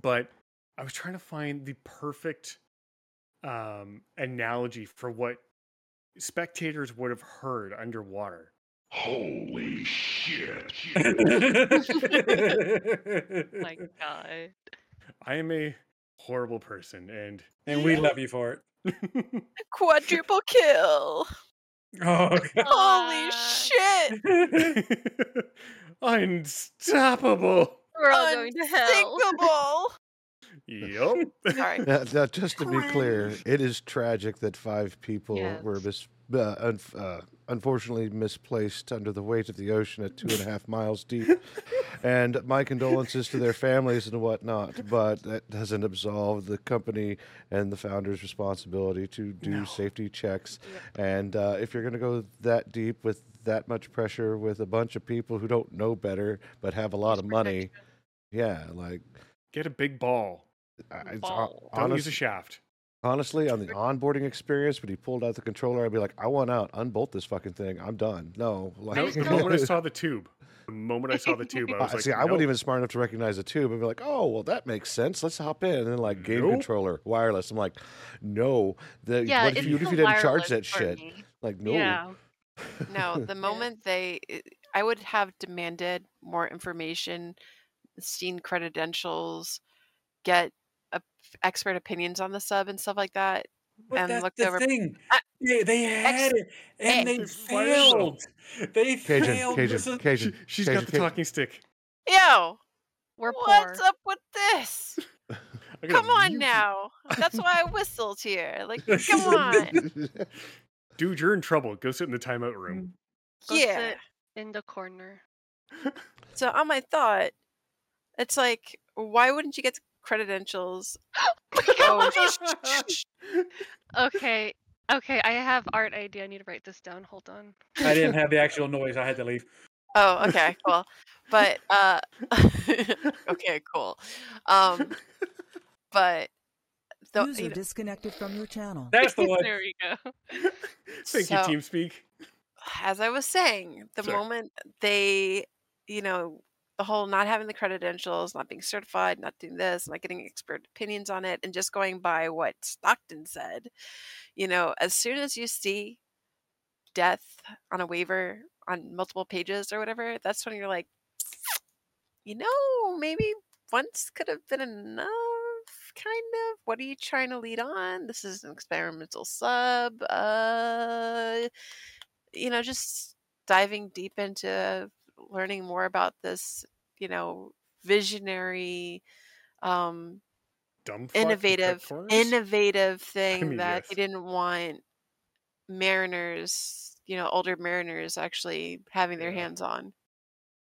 But I was trying to find the perfect um, analogy for what spectators would have heard underwater. Holy shit. My God. I am a horrible person, and and we love you for it. Quadruple kill! Oh, God. Holy shit! unstoppable. We're all going to hell. Unsinkable! Yep. Sorry. Now, now, just to be clear, it is tragic that five people Yes. were mis- uh, un- uh, unfortunately misplaced under the weight of the ocean at two and a half miles deep. and my condolences to their families and whatnot, but that doesn't absolve the company and the founder's responsibility to do No. safety checks. And uh, if you're going to go that deep with that much pressure with a bunch of people who don't know better but have a lot of money, yeah, like Get a big ball. I- it's, Ball. Don't use a shaft. Honestly, on the onboarding experience, when he pulled out the controller, I'd be like, I want out, unbolt this fucking thing. I'm done. No. Like, the moment I saw the tube, the moment I saw the tube, I was I- like, see, I nope. wasn't even smart enough to recognize a tube. I'd be like, oh, well, that makes sense. Let's hop in. And then, like, game Nope. controller, wireless. I'm like, no. The, Yeah, what if you, if you didn't charge that shit? me. Like, no. Yeah. No, the moment they, I would have demanded more information, seen credentials, get a, expert opinions on the sub and stuff like that. But And that's looked the over- thing. I- Yeah, they had it, and they They fired them. failed. They Cajun, failed. Cajun, This is- Cajun. She, she's Cajun, got the Cajun. talking stick. Yo, We're poor. what's up with this? Come on you. now. That's why I whistled here. Like, come on. Dude, you're in trouble. Go sit in the timeout room. Mm. Go Yeah. sit in the corner. So on my thought, it's like, why wouldn't you get the credentials? Oh, Okay. Okay, I have art idea. I need to write this down. Hold on. I didn't have the actual noise. I had to leave. Oh, okay, cool. But uh okay, cool. Um but the, User you know, disconnected from your channel. That's the one. there we go. Thank So- you, TeamSpeak. as I was saying, the Sorry. moment they, you know, the whole not having the credentials, not being certified, not doing this, not getting expert opinions on it, and just going by what Stockton said, you know, as soon as you see death on a waiver on multiple pages or whatever, that's when you're like, you know, maybe once could have been enough, kind of. What are you trying to lead on? This is an experimental sub. Uh, you know, just diving deep into learning more about this, you know, visionary, um, Dumb fuck with cut innovative, innovative thing mean, that yes. he didn't want mariners, you know, older mariners actually having their Yeah. hands on.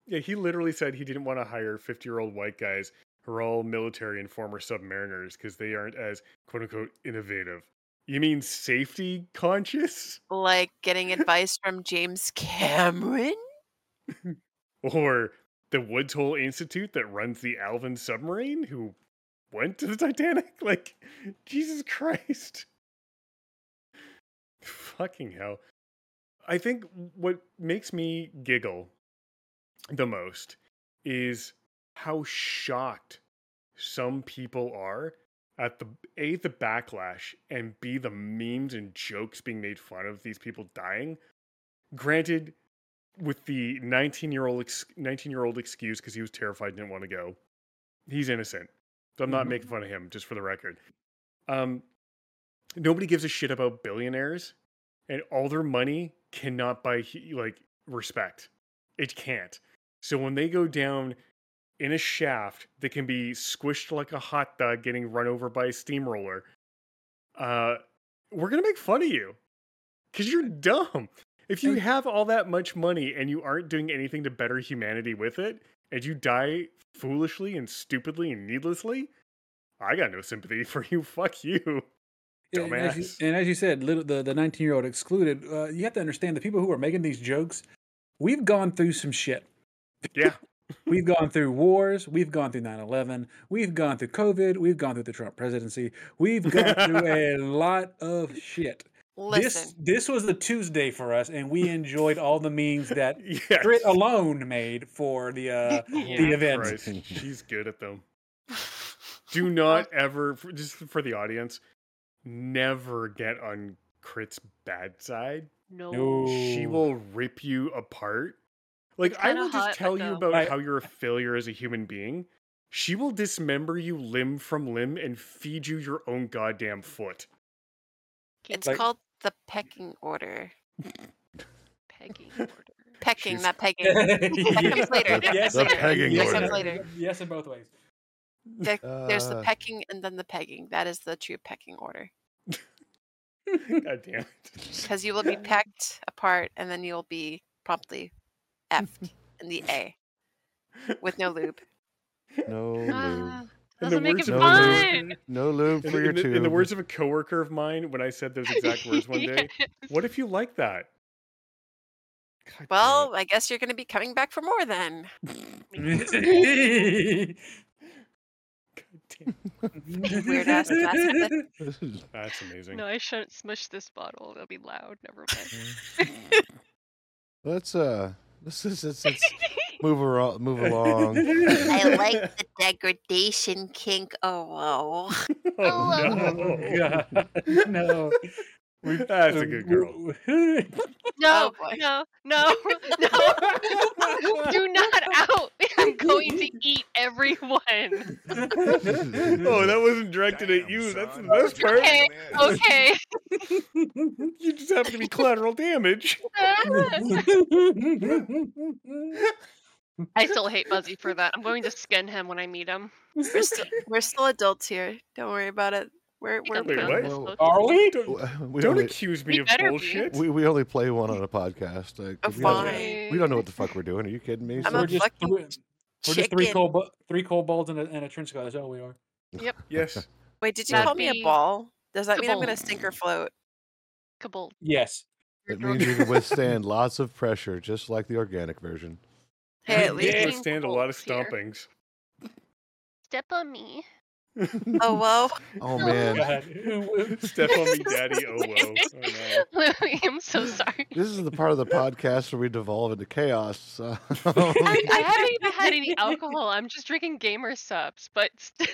Yeah, he literally said he didn't want to hire 50 year old white guys who are all military and former submariners because they aren't as quote unquote innovative. You mean safety conscious? Like getting advice from James Cameron. Or the Woods Hole Institute that runs the Alvin submarine who went to the Titanic? Like, Jesus Christ. Fucking hell. I think what makes me giggle the most is how shocked some people are at the a the backlash and b the memes and jokes being made fun of these people dying granted with the 19 year old 19 year old excuse because he was terrified and didn't want to go. He's innocent. So i'm not Mhm. making fun of him just for the record. Um nobody gives a shit about billionaires and all their money cannot buy like respect. It can't. So when they go down in a shaft that can be squished like a hot dog getting run over by a steamroller, uh, we're gonna make fun of you because you're dumb. If you And- have all that much money and you aren't doing anything to better humanity with it, and you die foolishly and stupidly and needlessly, I got no sympathy for you. Fuck you. And as, you, Dumbass. and as you said, little, the the 19 year old excluded. Uh, you have to understand the people who are making these jokes. We've gone through some shit. Yeah. We've gone through wars. We've gone through 9 11. We've gone through COVID. We've gone through the Trump presidency. We've gone through a lot of shit. Listen, This this was a Tuesday for us, and we enjoyed all the memes that Yes. Crit alone made for the uh, the event. Christ, she's good at them. Do not ever, just for the audience, never get on Crit's bad side. No. No. She will rip you apart. Like I will just hot, tell but you about I- how you're a failure as a human being. She will dismember you limb from limb and feed you your own goddamn foot. it's Like- called the pecking order. Pegging order. Pecking, She's- not pegging. That comes later. The- yes, the later. pegging yes, order. Comes later. Yes, in both ways. There- There's the Uh, pecking and then the pegging. That is the true pecking order. God damn it. Because you will be pecked apart and then you'll be promptly effed in the A with no lube. no lube. Ah, In the doesn't make words it of- fun. No lube for the- your in the, tube. in the words of a coworker of mine, when I said those exact words one day, Yes. what if you like that? God Well, I guess you're going to be coming back for more then. God damn Weird ass basket. it. That's amazing. No, I shouldn't smush this bottle. It'll be loud. Never mind. let's uh, let's let's, let's, let's move aro- move along. I like the degradation kink. Oh, whoa. oh, no. no. God, no. We- That's a good girl. No, Oh, no, no, no. Do not out. I'm going to eat everyone. oh, that wasn't directed at you. That's the best part. Okay, okay. You just happen to be collateral damage. I still hate Buzzy for that. I'm going to skin him when I meet him. We're still, we're still adults here. Don't worry about it. We're, we're, Don't Wait, what? Well, Are we? Don't, we don't only accuse me of better be. bullshit. we, we only play one on a podcast. Like, Oh, we, don't, fine. we don't know what the fuck we're doing. Are you kidding me? I'm we're just, three, we're just three cold, bu- three cold balls and a, and a trench coat. That's all we are. Yep. yes. Wait, did you That'd call me a ball? Does that mean I'm going to sink or float? Kabul. Yes. It means you can withstand lots of pressure, just like the organic version. Hey, at least. can Yeah. withstand a lot of Here. stompings. Step on me. Oh, whoa. Oh man, God. Step on me, daddy. Oh, whoa. Oh, no. Louis, I'm so sorry. this is the part of the podcast where we devolve into chaos. so- I, I haven't even had any alcohol. I'm just drinking Gamer Supps, but still.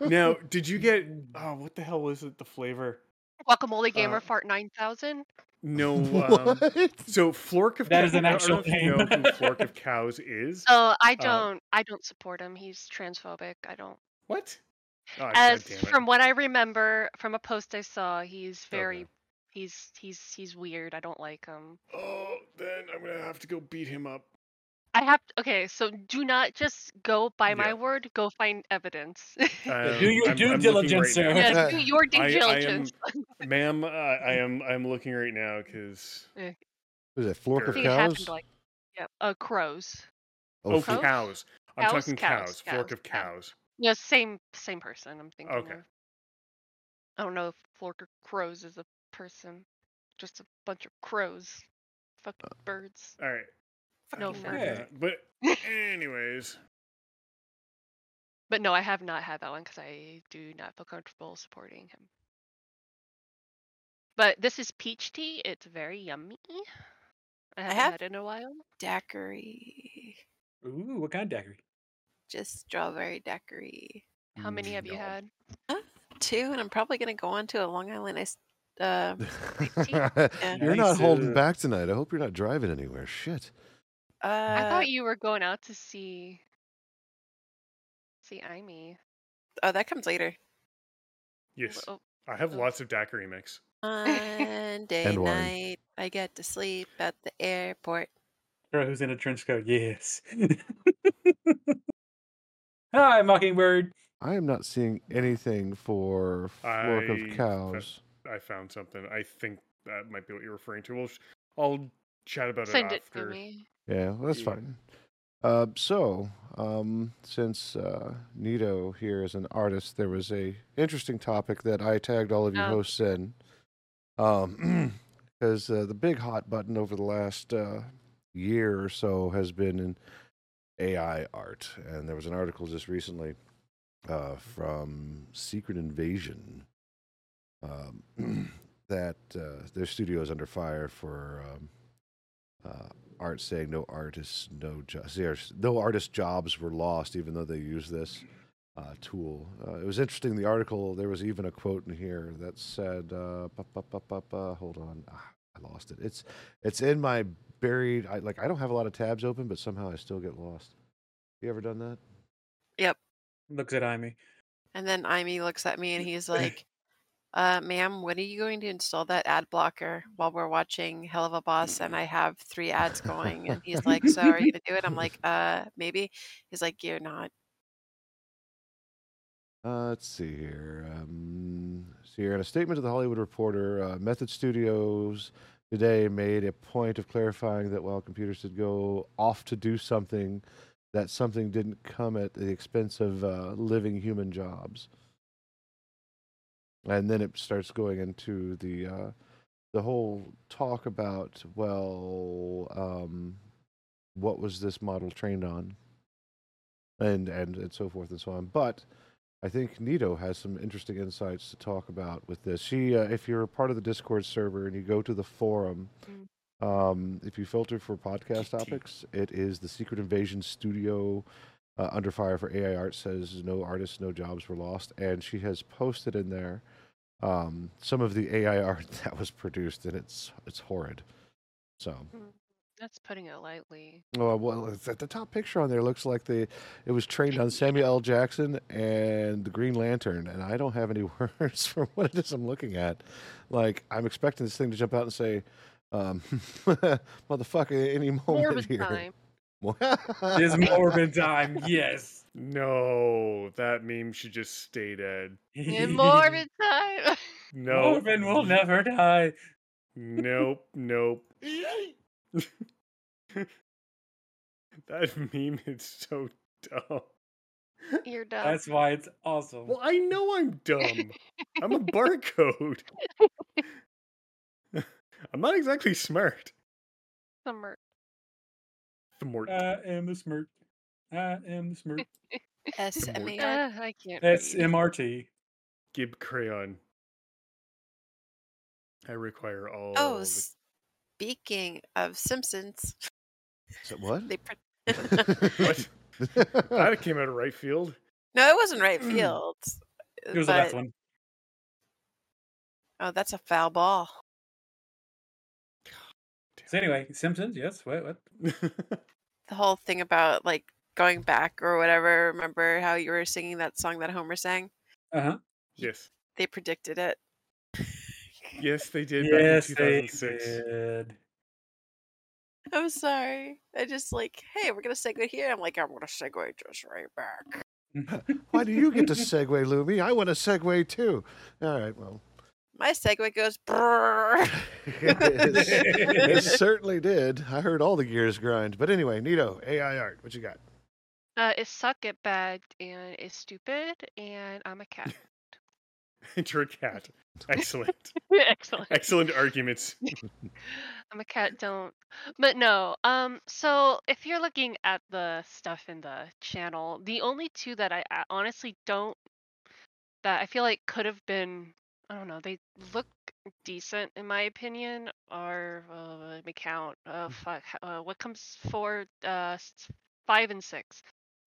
Now, did you get. Oh, what the hell was it? The flavor? Guacamole Gamer Uh, Fart 9000. No. Um, so, Flork of That is an I don't know actual if you know name. who Flork of Cows is. Oh, I uh, don't. I don't support him. He's transphobic. I don't. What? Oh, As God from what I remember from a post I saw, he's very. Okay. He's he's he's weird. I don't like him. Oh, then I'm going to have to go beat him up. I have okay. So do not just go by my Yeah. word. Go find evidence. Um, do your I'm- due I'm looking diligence, right sir. now. yes, do your due I- I am- diligence. Ma'am, uh, I am I'm looking right now because Was it Flork I of think it happened cows? like yeah, uh, crows. oh, Fl- Cows? cows. I'm Cows, talking cows. cows, Flork cows, of cows. cows. Yeah, same same person. I'm thinking. Okay. Of. I don't know if Florker Crows is a person. Just a bunch of crows. Fucking birds. All right. No Fucking offense. work on that. But anyways, But no, I have not had that one because I do not feel comfortable supporting him. But this is peach tea. It's very yummy. I haven't have- had it in a while. Daiquiri. Ooh, what kind of daiquiri? Just strawberry daiquiri. How many have you No. had? Two, and I'm probably going to go on to a Long Island iced. Uh, you're not holding uh, back tonight. I hope you're not driving anywhere. Shit. Uh, I thought you were going out to see see Amy. Oh, that comes later. yes, Oh, I have oh. lots of daiquiri mix. Monday And wine. night, I get to sleep at the airport. Girl who's in a trench coat. Yes. Hi, Mockingbird. I am not seeing anything for Fork I of fe- Cows. I found something. I think that might be what you're referring to. We'll sh- I'll chat about it Send it it after. to me. Yeah, well, that's Yeah. fine. Uh, so, um, since uh, Nito here is an artist, there was a interesting topic that I tagged all of you Oh. hosts in. Um, because uh, the big hot button over the last uh, year or so has been in AI art, and there was an article just recently uh, from Secret Invasion um, that uh, their studio is under fire for um, uh, art saying no artists, no jobs. No artist jobs were lost, even though they use this uh, tool. Uh, it was interesting. The article there was even a quote in here that said, uh, "Ba, ba, ba, ba, ba," "Hold on, ah, I lost it. It's it's in my buried. I like I don't have a lot of tabs open, but somehow I still get lost. You ever done that? Yep. Looks at Amy. And then Amy looks at me and he's like, uh, ma'am, when are you going to install that ad blocker while we're watching Helluva Boss and I have three ads going? And he's like, So are you gonna do it? I'm like, uh, maybe. He's like, You're not. Uh, let's see here. Um, so here, in a statement to the Hollywood Reporter, uh, Method Studios today made a point of clarifying that while computers did go off to do something, that something didn't come at the expense of uh, living human jobs. And then it starts going into the uh, the whole talk about well, um, what was this model trained on, and and and so forth and so on. But I think Nito has some interesting insights to talk about with this. She, uh, if you're a part of the Discord server and you go to the forum, um, if you filter for podcast topics, it is the Secret Invasion Studio uh, under fire for AI art. Says no artists, no jobs were lost, and she has posted in there um, some of the AI art that was produced, and it's it's horrid. So. That's putting it lightly. Oh well, it's at the top picture on there looks like the it was trained on Samuel L. Jackson and the Green Lantern, and I don't have any words for what it is I'm looking at. Like I'm expecting this thing to jump out and say, um, "Motherfucker!" Any moment Morbid here. time. It's Morbid time. Yes. No, that meme should just stay dead. In morbid time. No, Morbid will never die. Nope, nope. that meme is so dumb. You're done. That's why it's awesome. Well, I know I'm dumb. I'm a barcode. I'm not exactly smart. Summer. Smart. I am the smirk. I am the smirk. S M A R. Uh, can't. That's read. MRT. Gib crayon. I require all. Oh, the- speaking of Simpsons, So what? they. Pre- What? that came out of right field. no, it wasn't right field. It was the left one. Oh, that's a foul ball. So anyway, Simpsons. Yes. What? What? The whole thing about like going back or whatever. Remember how you were singing that song that Homer sang? Uh huh. yes. They predicted it. Yes, they did Yes, back in they did. I'm sorry. I just like, hey, we're gonna segue here. I'm like, I'm gonna segue just right back. Why do you get to segue, Lumi? I want to segue too. All right, well, My segue goes. Brrr. it, it certainly did. I heard all the gears grind. But anyway, Nito, AI art, what you got? Uh, it's suck it bagged and it's stupid and I'm a cat. and You're a cat. Excellent. Excellent. Excellent arguments. I'm a cat, don't. But no. Um. So if you're looking at the stuff in the channel, the only two that I I honestly don't that I feel like could have been I don't know they look decent in my opinion are uh, let me count uh, fuck, uh what comes for uh five and six.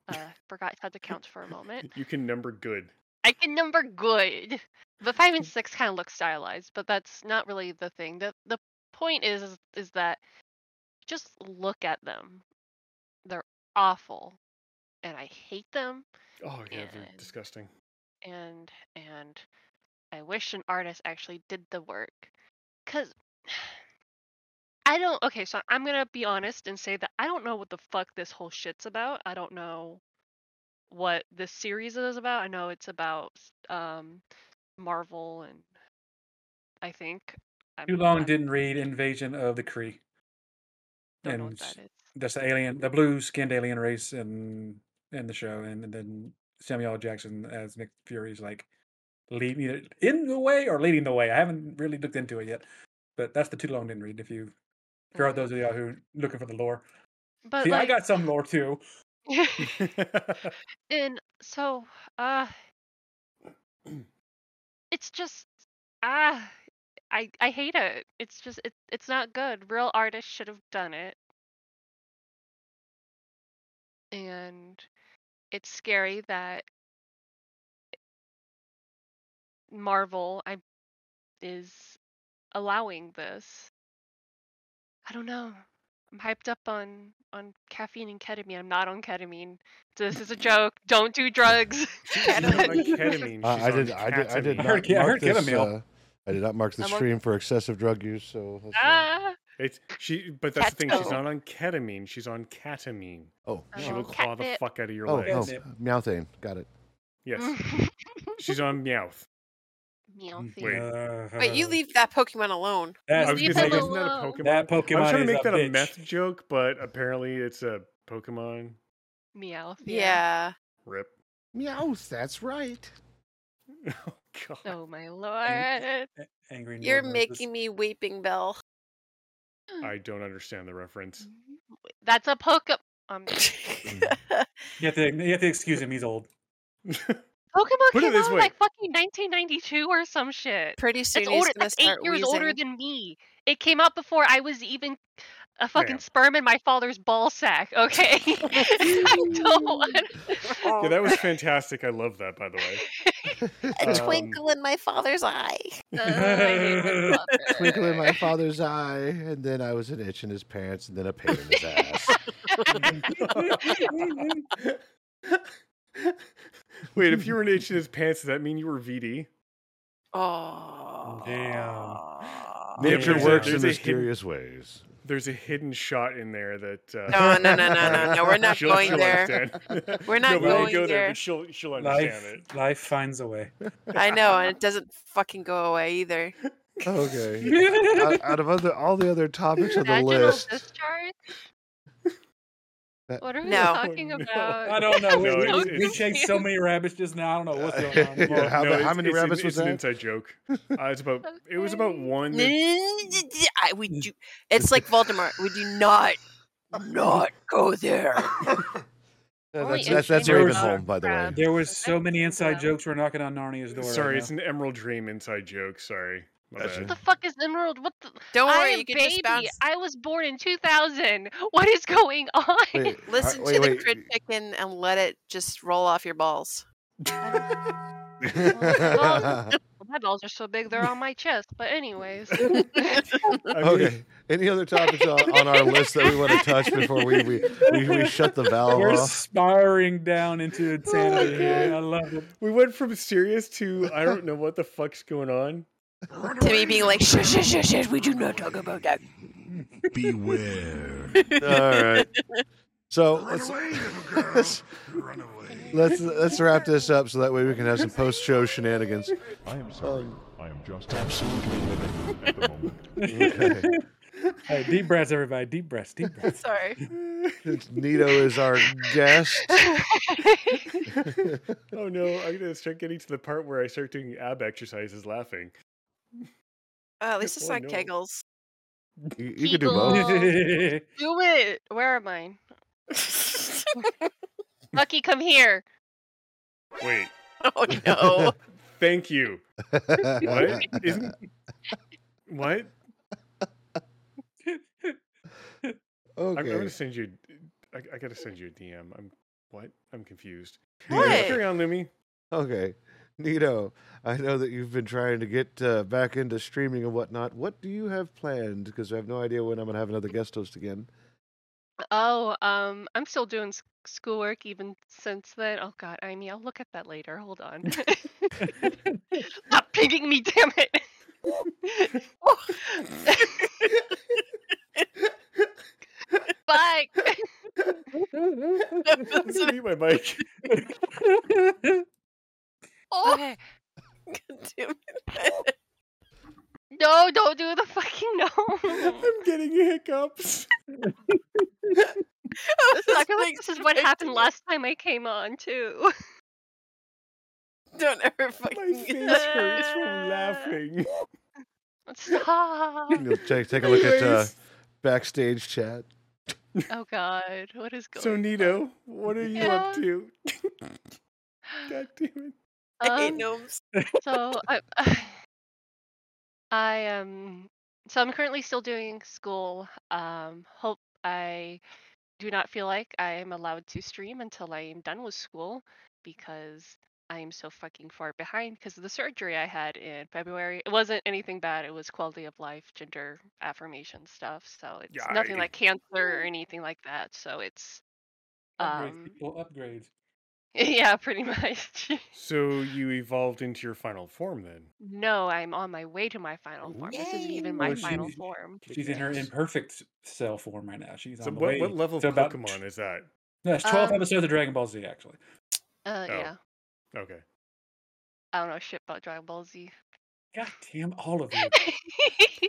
Uh, forgot how to count for a moment. You can number good. I can number good. But five and six kind of look stylized, but that's not really the thing. The the point is is, is that just look at them. They're awful. And I hate them Oh yeah, they're disgusting. and and I wish an artist actually did the work. Cause I don't. Okay, so I'm gonna be honest and say that I don't know what the fuck this whole shit's about. I don't know what this series is about. I know it's about um Marvel and I think. I'm, Too long I didn't read Invasion of the Kree. don't know and what that is. That's the alien, the blue skinned alien race in in the show, and, and then Samuel Jackson as Nick Fury's like leading either in the way or leading the way. I haven't really looked into it yet, but that's the too long didn't read. If you for Alright. those of y'all who looking for the lore, But see, I got some lore too. and so uh it's just ah I I hate it. It's just it, it's not good. Real artists should have done it. And it's scary that Marvel I is allowing this. I don't know. I'm hyped up on on caffeine and ketamine. I'm not on ketamine. This is a joke. Don't do drugs. She's not on ketamine. Uh, I did. I did. I did ketamine. not heard I mark heard this. chamomile. Uh, I did not mark the I'm on- stream for excessive drug use. So ah, It's she, but that's the thing. She's not on ketamine. She's on ketamine. oh, She on will claw the fuck out of your oh, legs. oh, Catnip. Meowthane. Got it. Yes, she's on Meowth. Meow Mm, thing. Wait. Wait, you leave that Pokemon alone. I That's was Leave say, him isn't that. Pokemon? I was trying to make a that a bitch. meth joke, but apparently it's a Pokemon. Meow. Yeah. Rip. Meows. That's right. Oh god. Oh my lord. angry. You're making me Weepinbell. I don't understand the reference. That's a Pokemon. Um, You have to. You have to excuse him. He's old. Pokemon Put it came out way. like fucking 1992 or some shit. Pretty soon That's he's older. gonna That's eight start years older than me. It came out before I was even a fucking Ma'am. sperm in my father's ball sack. Okay, I don't want. yeah, that was fantastic. I love that, by the way. A Um, twinkle in my father's eye. Uh, I hate my father. Twinkle in my father's eye, and then I was an itch in his pants, and then a pain in his ass. Wait, if you were an itch in his pants, does that mean you were VD? Oh. Damn. Nature there's a- works in there's hidden- mysterious ways. There's a hidden shot in there that. Uh, No, no, no, no, no, no, we're not she'll- going she'll there. understand. We're not no, we won't going go there, there. but she'll she'll understand Life, it. life finds a way. I know, and it doesn't fucking go away either. Okay. out, out of other all the other topics on the list, discharge. That- What are we No. talking about? I don't know. We, No, we, it's- we it's- chased so many rabbits just now. I don't know what's going on. Yeah, Well, how no, the- how many it's an- rabbits was it's an inside joke. Uh, it's about. It was about one. that- I, we do, it's like Voldemort. We do not, not go there. Yeah, that's that's, that's insane Ravenholm, by the way. There was so many inside so. jokes. We're knocking on Narnia's door. Sorry, right it's now. an Emerald Dream inside joke. Sorry. My Gotcha. bad. What the fuck is Emerald? What the? Don't I worry, am you can baby. just bounce. I was born in 2000. What is going on? Wait, Listen uh, to wait, the wait. crit chicken and let it just roll off your balls. My balls are so big they're on my chest. But anyways, okay. Any other topics on, on our list that we want to touch before we we, we, we shut the valve We're off? spiraling down into insanity. here. I love it. We went from serious to I don't know what the fuck's going on. To me being like, shh, shh, shh, shh, we do not talk about that. Beware. All right. So let's away, little girl. Run away. let's let's wrap this up so that way we can have some post show shenanigans. I am sorry. Um, I am just absolutely living at the moment. okay. Hey, deep breaths, everybody. Deep breaths. Deep breaths. Sorry. Since Nito is our guest. Oh no, I'm gonna start getting to the part where I start doing ab exercises laughing. Uh, at least it's Oh, not no. Kegels. You, you could do both. Kegels. do it. Where am I? Lucky, come here. Wait, oh no. thank you. What? Isn't what? I'm, I'm gonna send you. I, I gotta send you a DM. I'm what? I'm confused. What? Carry on, Lumi. Okay. Nito, I know that you've been trying to get uh, back into streaming and whatnot. What do you have planned? Because I have no idea when I'm going to have another guest host again. Oh, um, I'm still doing schoolwork even since then. Oh God, I mean, I'll look at that later. Hold on. Stop pinging me, damn it. Bye. I'm gonna mute my mic. oh Okay. God damn it. no! Don't do the fucking no. I'm getting hiccups. I feel like this is what happened last time I came on too. Don't ever My fucking face hurts from laughing. Stop. You'll take, take a look at uh, backstage chat. Oh God, what is going? so Nito, what are you up to? God damn it. I hate Um, gnomes. so I, I um, so I'm currently still doing school. Um, hope I do not feel like I am allowed to stream until I am done with school because I am so fucking far behind because of the surgery I had in February. It wasn't anything bad. It was quality of life, gender affirmation stuff. So it's nothing like cancer or anything like that. So it's um, people, upgrades. yeah, pretty much. So you evolved into your final form then? No, I'm on my way to my final form. This isn't even my Well, final form. She's in her imperfect cell form right now. She's So on the what, way what level of to about- Pokemon is that? No, it's 12 Um, episodes of Dragon Ball Z, actually. Uh, Oh. yeah. Okay. I don't know shit about Dragon Ball Z. God damn all of you.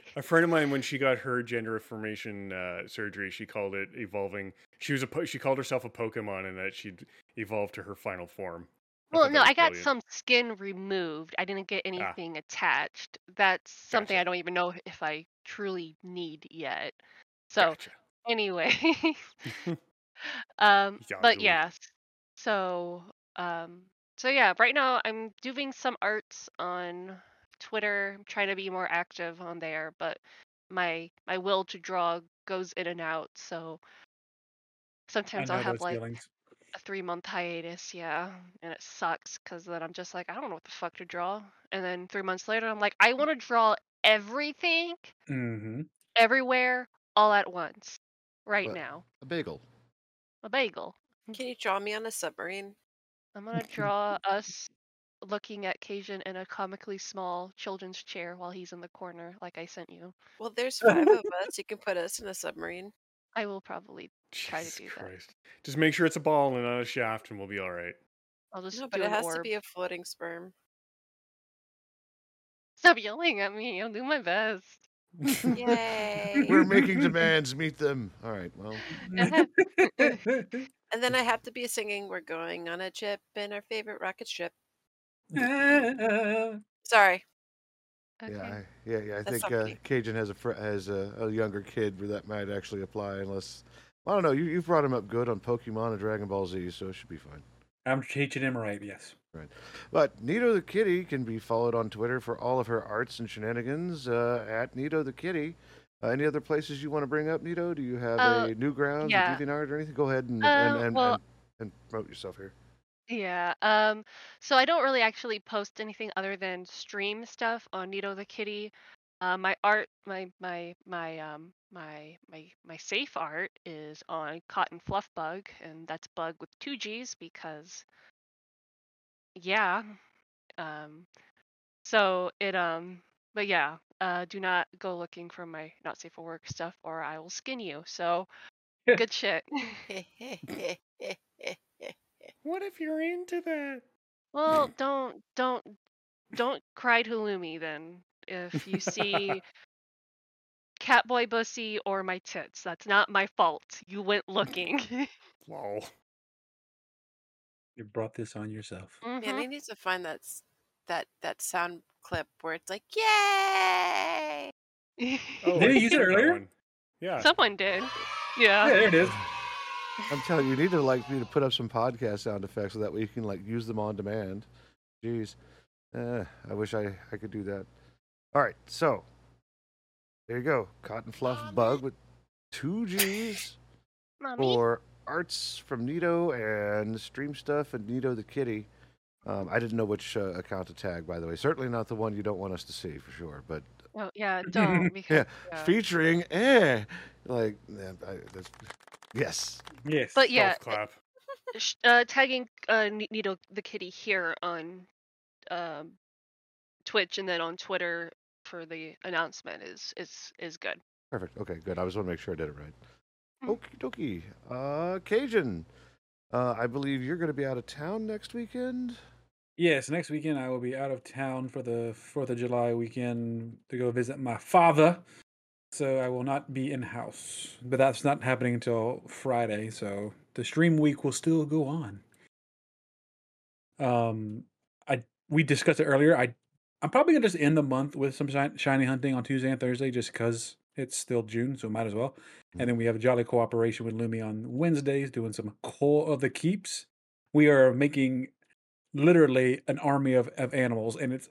A friend of mine, when she got her gender affirmation uh, surgery, she called it evolving. She was a po- she called herself a Pokemon, and that she'd evolved to her final form. well, thought no, I got brilliant. some skin removed. I didn't get anything attached. That's something Gotcha. I don't even know if I truly need yet. So Gotcha. anyway, um, Yeah, but you- yes. So um, so yeah, right now I'm doing some arts on Twitter. I'm trying to be more active on there, but my my will to draw goes in and out. So sometimes I'll have like feelings. a three month hiatus, yeah, and it sucks because then I'm just like, I don't know what the fuck to draw, and then three months later, I'm like, I want to draw everything, Mm-hmm. everywhere, all at once, right What? now. A bagel. A bagel. Can you draw me on a submarine? I'm gonna draw us looking at Cajun in a comically small children's chair while he's in the corner, like I sent you. Well, there's five of us. You can put us in a submarine. I will probably try to Jesus do that. Just make sure it's a ball and not a shaft, and we'll be all right. I'll just No, do but it has orb. to be a floating sperm. Stop yelling at me. I'll do my best. Yay! We're making demands. Meet them. All right. Well, uh-huh. And then I have to be singing "We're going on a trip in our favorite rocket ship." Sorry. Okay. yeah, I, yeah, yeah. I That's think uh. Cajun has a fr- has a, a younger kid where that might actually apply. Unless I don't know. You you've brought him up good on Pokemon and Dragon Ball Z, so it should be fine. I'm teaching him right, yes. Right. But Nito the Kitty can be followed on Twitter for all of her arts and shenanigans uh, at Nito the Kitty. Uh, any other places you want to bring up, Nito? Do you have Uh, a Newgrounds yeah. or DeviantArt or anything? Go ahead and Uh, and, and, well- and and promote yourself here. Yeah. Um. So I don't really actually post anything other than stream stuff on Nito the Kitty. Uh, my art, my my my um my my my safe art is on Cotton Fluff Bug, and that's bug with two G's because, yeah. Um. So it um. But yeah. Uh. Do not go looking for my not safe for work stuff, or I will skin you. So, good shit. What if you're into that? Well, don't don't don't cry to Lumi then. If you see Catboy Bussy or my tits, that's not my fault. You went looking. Lol. You brought this on yourself. Man, Mhm. I need to find that that that sound clip where it's like, "Yay!" Oh, Did he use it earlier? one. Yeah. Someone did. Yeah, Yeah. there it is. I'm telling you, you need to like me to put up some podcast sound effects so that way you can like use them on demand. Jeez, eh, I wish I I could do that. All right, so there you go, cotton fluff bug with two G's Mommy. for arts from Nito and stream stuff and Nito the kitty. Um, I didn't know which uh, account to tag, by the way. Certainly not the one you don't want us to see for sure, but Oh, yeah, don't because yeah, yeah. featuring eh, like I, that's, yes. Yes. But yeah, clap. uh, tagging uh, Ni- Nito the Kitty here on um, Twitch and then on Twitter for the announcement is is is good. Perfect. Okay, good. I just want to make sure I did it right. Mm. Okie dokie. Uh, Cajun, uh, I believe you're going to be out of town next weekend. Yes, next weekend I will be out of town for the Fourth of July weekend to go visit my father. So I will not be in house, but that's not happening until Friday. So the stream week will still go on. Um, I we discussed it earlier. I I'm probably gonna just end the month with some shi- shiny hunting on Tuesday and Thursday, just because it's still June, so might as well. And then we have a jolly cooperation with Lumi on Wednesdays, doing some core of the keeps. We are making literally an army of, of animals, and it's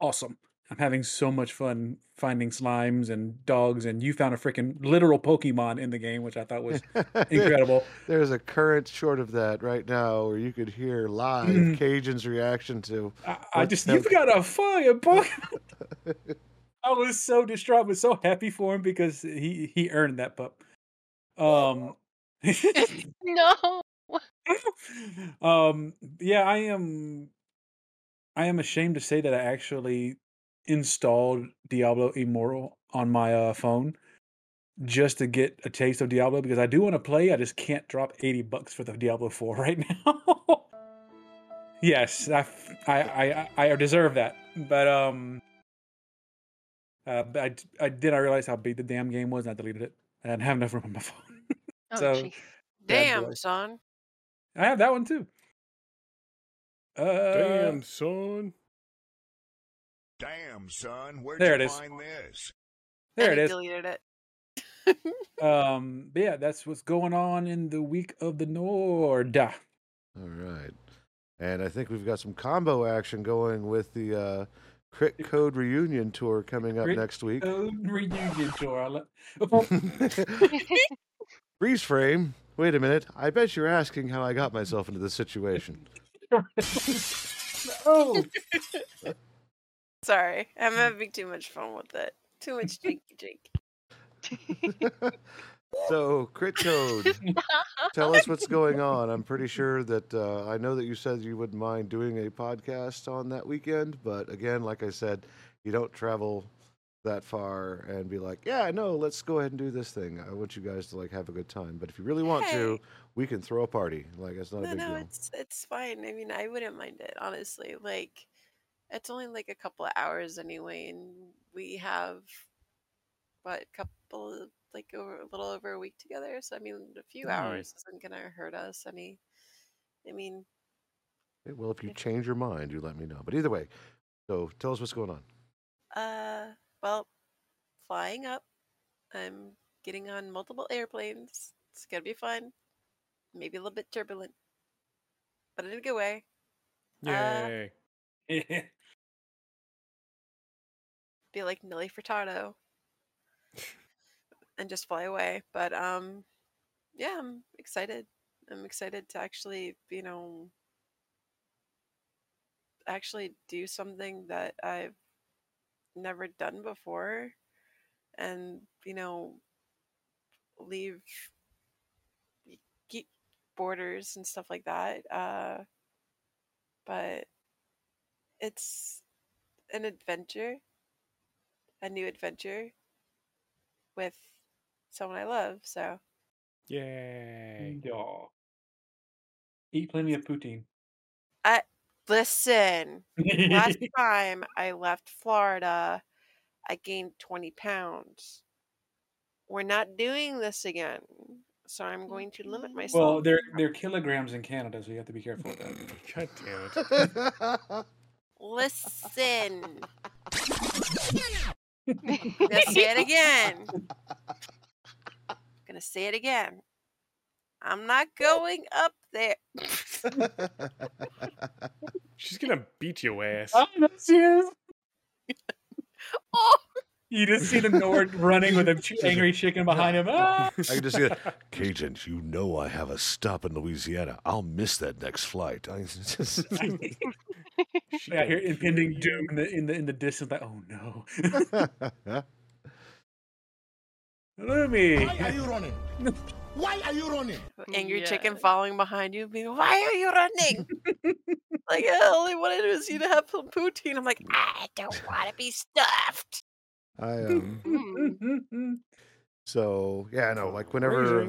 awesome. I'm having so much fun finding slimes and dogs, and you found a freaking literal Pokemon in the game, which I thought was incredible. There's a current short of that right now where you could hear live Mm. Cajun's reaction to. I, I just the- you've got a fire Pokemon. I was so distraught, but so happy for him because he he earned that pup. Um, No. um, yeah, I am. I am ashamed to say that I actually installed Diablo Immortal on my uh, phone just to get a taste of Diablo because I do want to play. I just can't drop eighty bucks for the Diablo Four right now. yes, I I I deserve that, but um, uh, but I, d- I did. I realize how big the damn game was, and I deleted it. I didn't have enough room on my phone. Oh, So- gee. Damn, son. I have that one too. Uh, Damn, son. Damn, son, where'd There you it is. find this? there and it he is. deleted it. Um, but yeah, that's what's going on in the week of the Nord. All right. And I think we've got some combo action going with the uh, Crit Code Reunion Tour coming up Crit next week. Oh, reunion tour. I Freeze frame. Wait a minute. I bet you're asking how I got myself into this situation. oh, Sorry, I'm having too much fun with it. Too much jinky jink. so, Crit Code, tell us what's going on. I'm pretty sure that uh, I know that you said you wouldn't mind doing a podcast on that weekend, but again, like I said, you don't travel that far and be like, yeah, no, let's go ahead and do this thing. I want you guys to like have a good time. But if you really want to, we can throw a party. Like it's not a No, big no, deal. it's it's fine. I mean, I wouldn't mind it honestly. Like, it's only like a couple of hours anyway, and we have what a couple like over a little over a week together. So I mean, a few Nice. hours isn't gonna hurt us any. I mean, Okay, Well, if you change your mind, you let me know. But either way, so tell us what's going on. uh, well, flying up. I'm getting on multiple airplanes. It's gonna be fun. Maybe a little bit turbulent, but in a good way. Yay. be like Nelly Furtado and just fly away. But um, yeah, I'm excited. I'm excited to actually, you know, actually do something that I've never done before, and you know, leave borders and stuff like that. Uh, but it's an adventure a new adventure with someone I love. So Yay. yeah. Eat plenty of poutine. I listen, last time I left Florida, I gained 20 pounds. We're not doing this again. So I'm going to limit mm-hmm. myself. well, they're they're kilograms in Canada, so you have to be careful with that. God damn it. Listen. gonna say it again. gonna say it again. I'm not going up there. She's gonna beat your ass. I know she is. oh, You just see the Nord running with an angry chicken behind him. Ah! I can just see it. Cajun, you know I have a stop in Louisiana. I'll miss that next flight. I just, Yeah, I hear impending doom in the in the in the distance. Like, oh no, Lumi. Why are you running? Why are you running? angry chicken following behind you, being, "Why are you running?" like, I only wanted was you to have some poutine. I'm like, I don't want to be stuffed. I um, Mm. So yeah, no, like whenever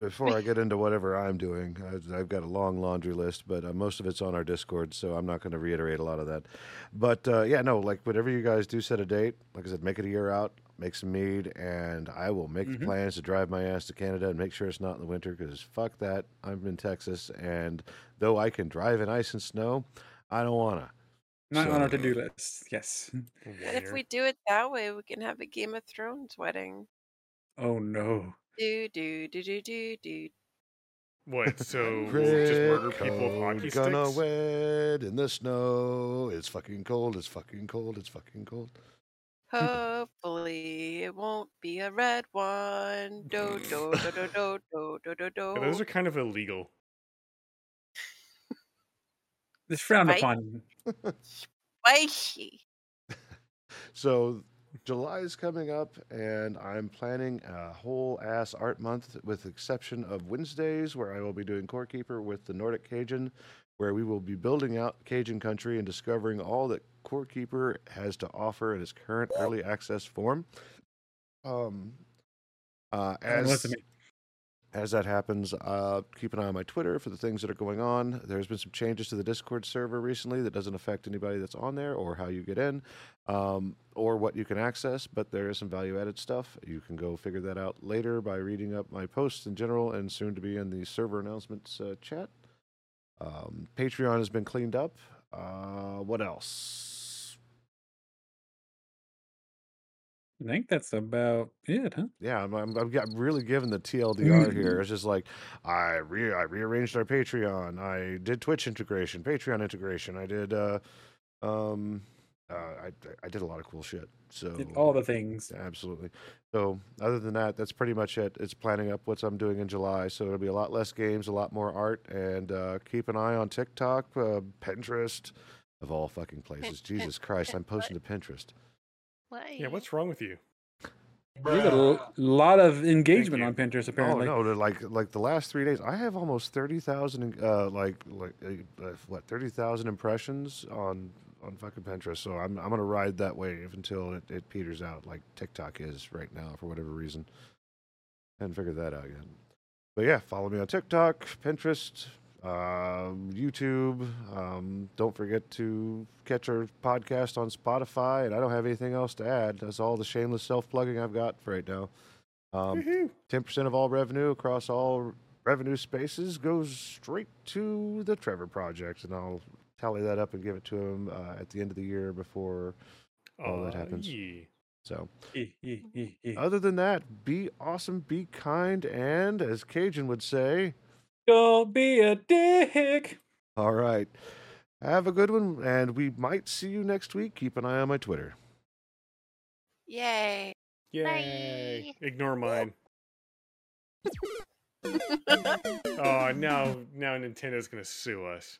before I get into whatever I'm doing, I've, I've got a long laundry list, but uh, most of it's on our Discord, so I'm not going to reiterate a lot of that. But uh, yeah, no, like whenever you guys do set a date, like I said, make it a year out, make some mead, and I will make Mhm. the plans to drive my ass to Canada and make sure it's not in the winter because fuck that. I'm in Texas, and though I can drive in ice and snow, I don't wanna. Not so, on our to do list. Yes. And if we do it that way, we can have a Game of Thrones wedding. Oh no. Do do do do do do. What? So we'll just murder people with hockey sticks? Gonna wed in the snow. It's fucking cold. It's fucking cold. It's fucking cold. Hopefully, it won't be a red one. Do do do do do do do do. Those are kind of illegal. It's frowned Right? upon. Spicy. So July is coming up, and I'm planning a whole ass art month, with the exception of Wednesdays, where I will be doing Core Keeper with the Nordic Cajun, where we will be building out Cajun country and discovering all that Core Keeper has to offer in its current early access form. Um, uh, as to me. As that happens, uh, keep an eye on my Twitter for the things that are going on. There's been some changes to the Discord server recently that doesn't affect anybody that's on there or how you get in um, or what you can access, but there is some value added stuff. You can go figure that out later by reading up my posts in general and soon to be in the server announcements uh, chat. Um, Patreon has been cleaned up. Uh, what else? I think that's about it, huh? Yeah, I'm, I'm, I'm, really giving the TLDR here. It's just like I re- I rearranged our Patreon. I did Twitch integration, Patreon integration. I did uh, um, uh, I I did a lot of cool shit. So Did all the things. absolutely. So other than that, that's pretty much it. It's planning up what I'm doing in July. So it'll be a lot less games, a lot more art, and uh, keep an eye on TikTok, uh, Pinterest, of all fucking places. Jesus Christ, I'm posting to Pinterest. Why? Yeah, what's wrong with you? You got a lot of engagement on Pinterest apparently. Oh apparently. no! Like like the last three days, I have almost thirty thousand. Uh, like like uh, uh, what thirty thousand impressions on on fucking Pinterest. So I'm I'm gonna ride that wave until it, it peters out, like TikTok is right now for whatever reason. Haven't figured that out yet. But yeah, follow me on TikTok, Pinterest, um, YouTube. Um, don't forget to catch our podcast on Spotify. And I don't have anything else to add. That's all the shameless self plugging I've got for right now. Um, 10% of all revenue across all revenue spaces goes straight to the Trevor Project, and I'll tally that up and give it to him uh, at the end of the year before. all that happens. yeah. So, Eh, eh, eh, eh. other than that, be awesome, be kind, and as Cajun would say, Don't be a dick. all right, have a good one, and we might see you next week. Keep an eye on my Twitter. Yay. Yay! Ignore mine. Oh, now now Nintendo's gonna sue us.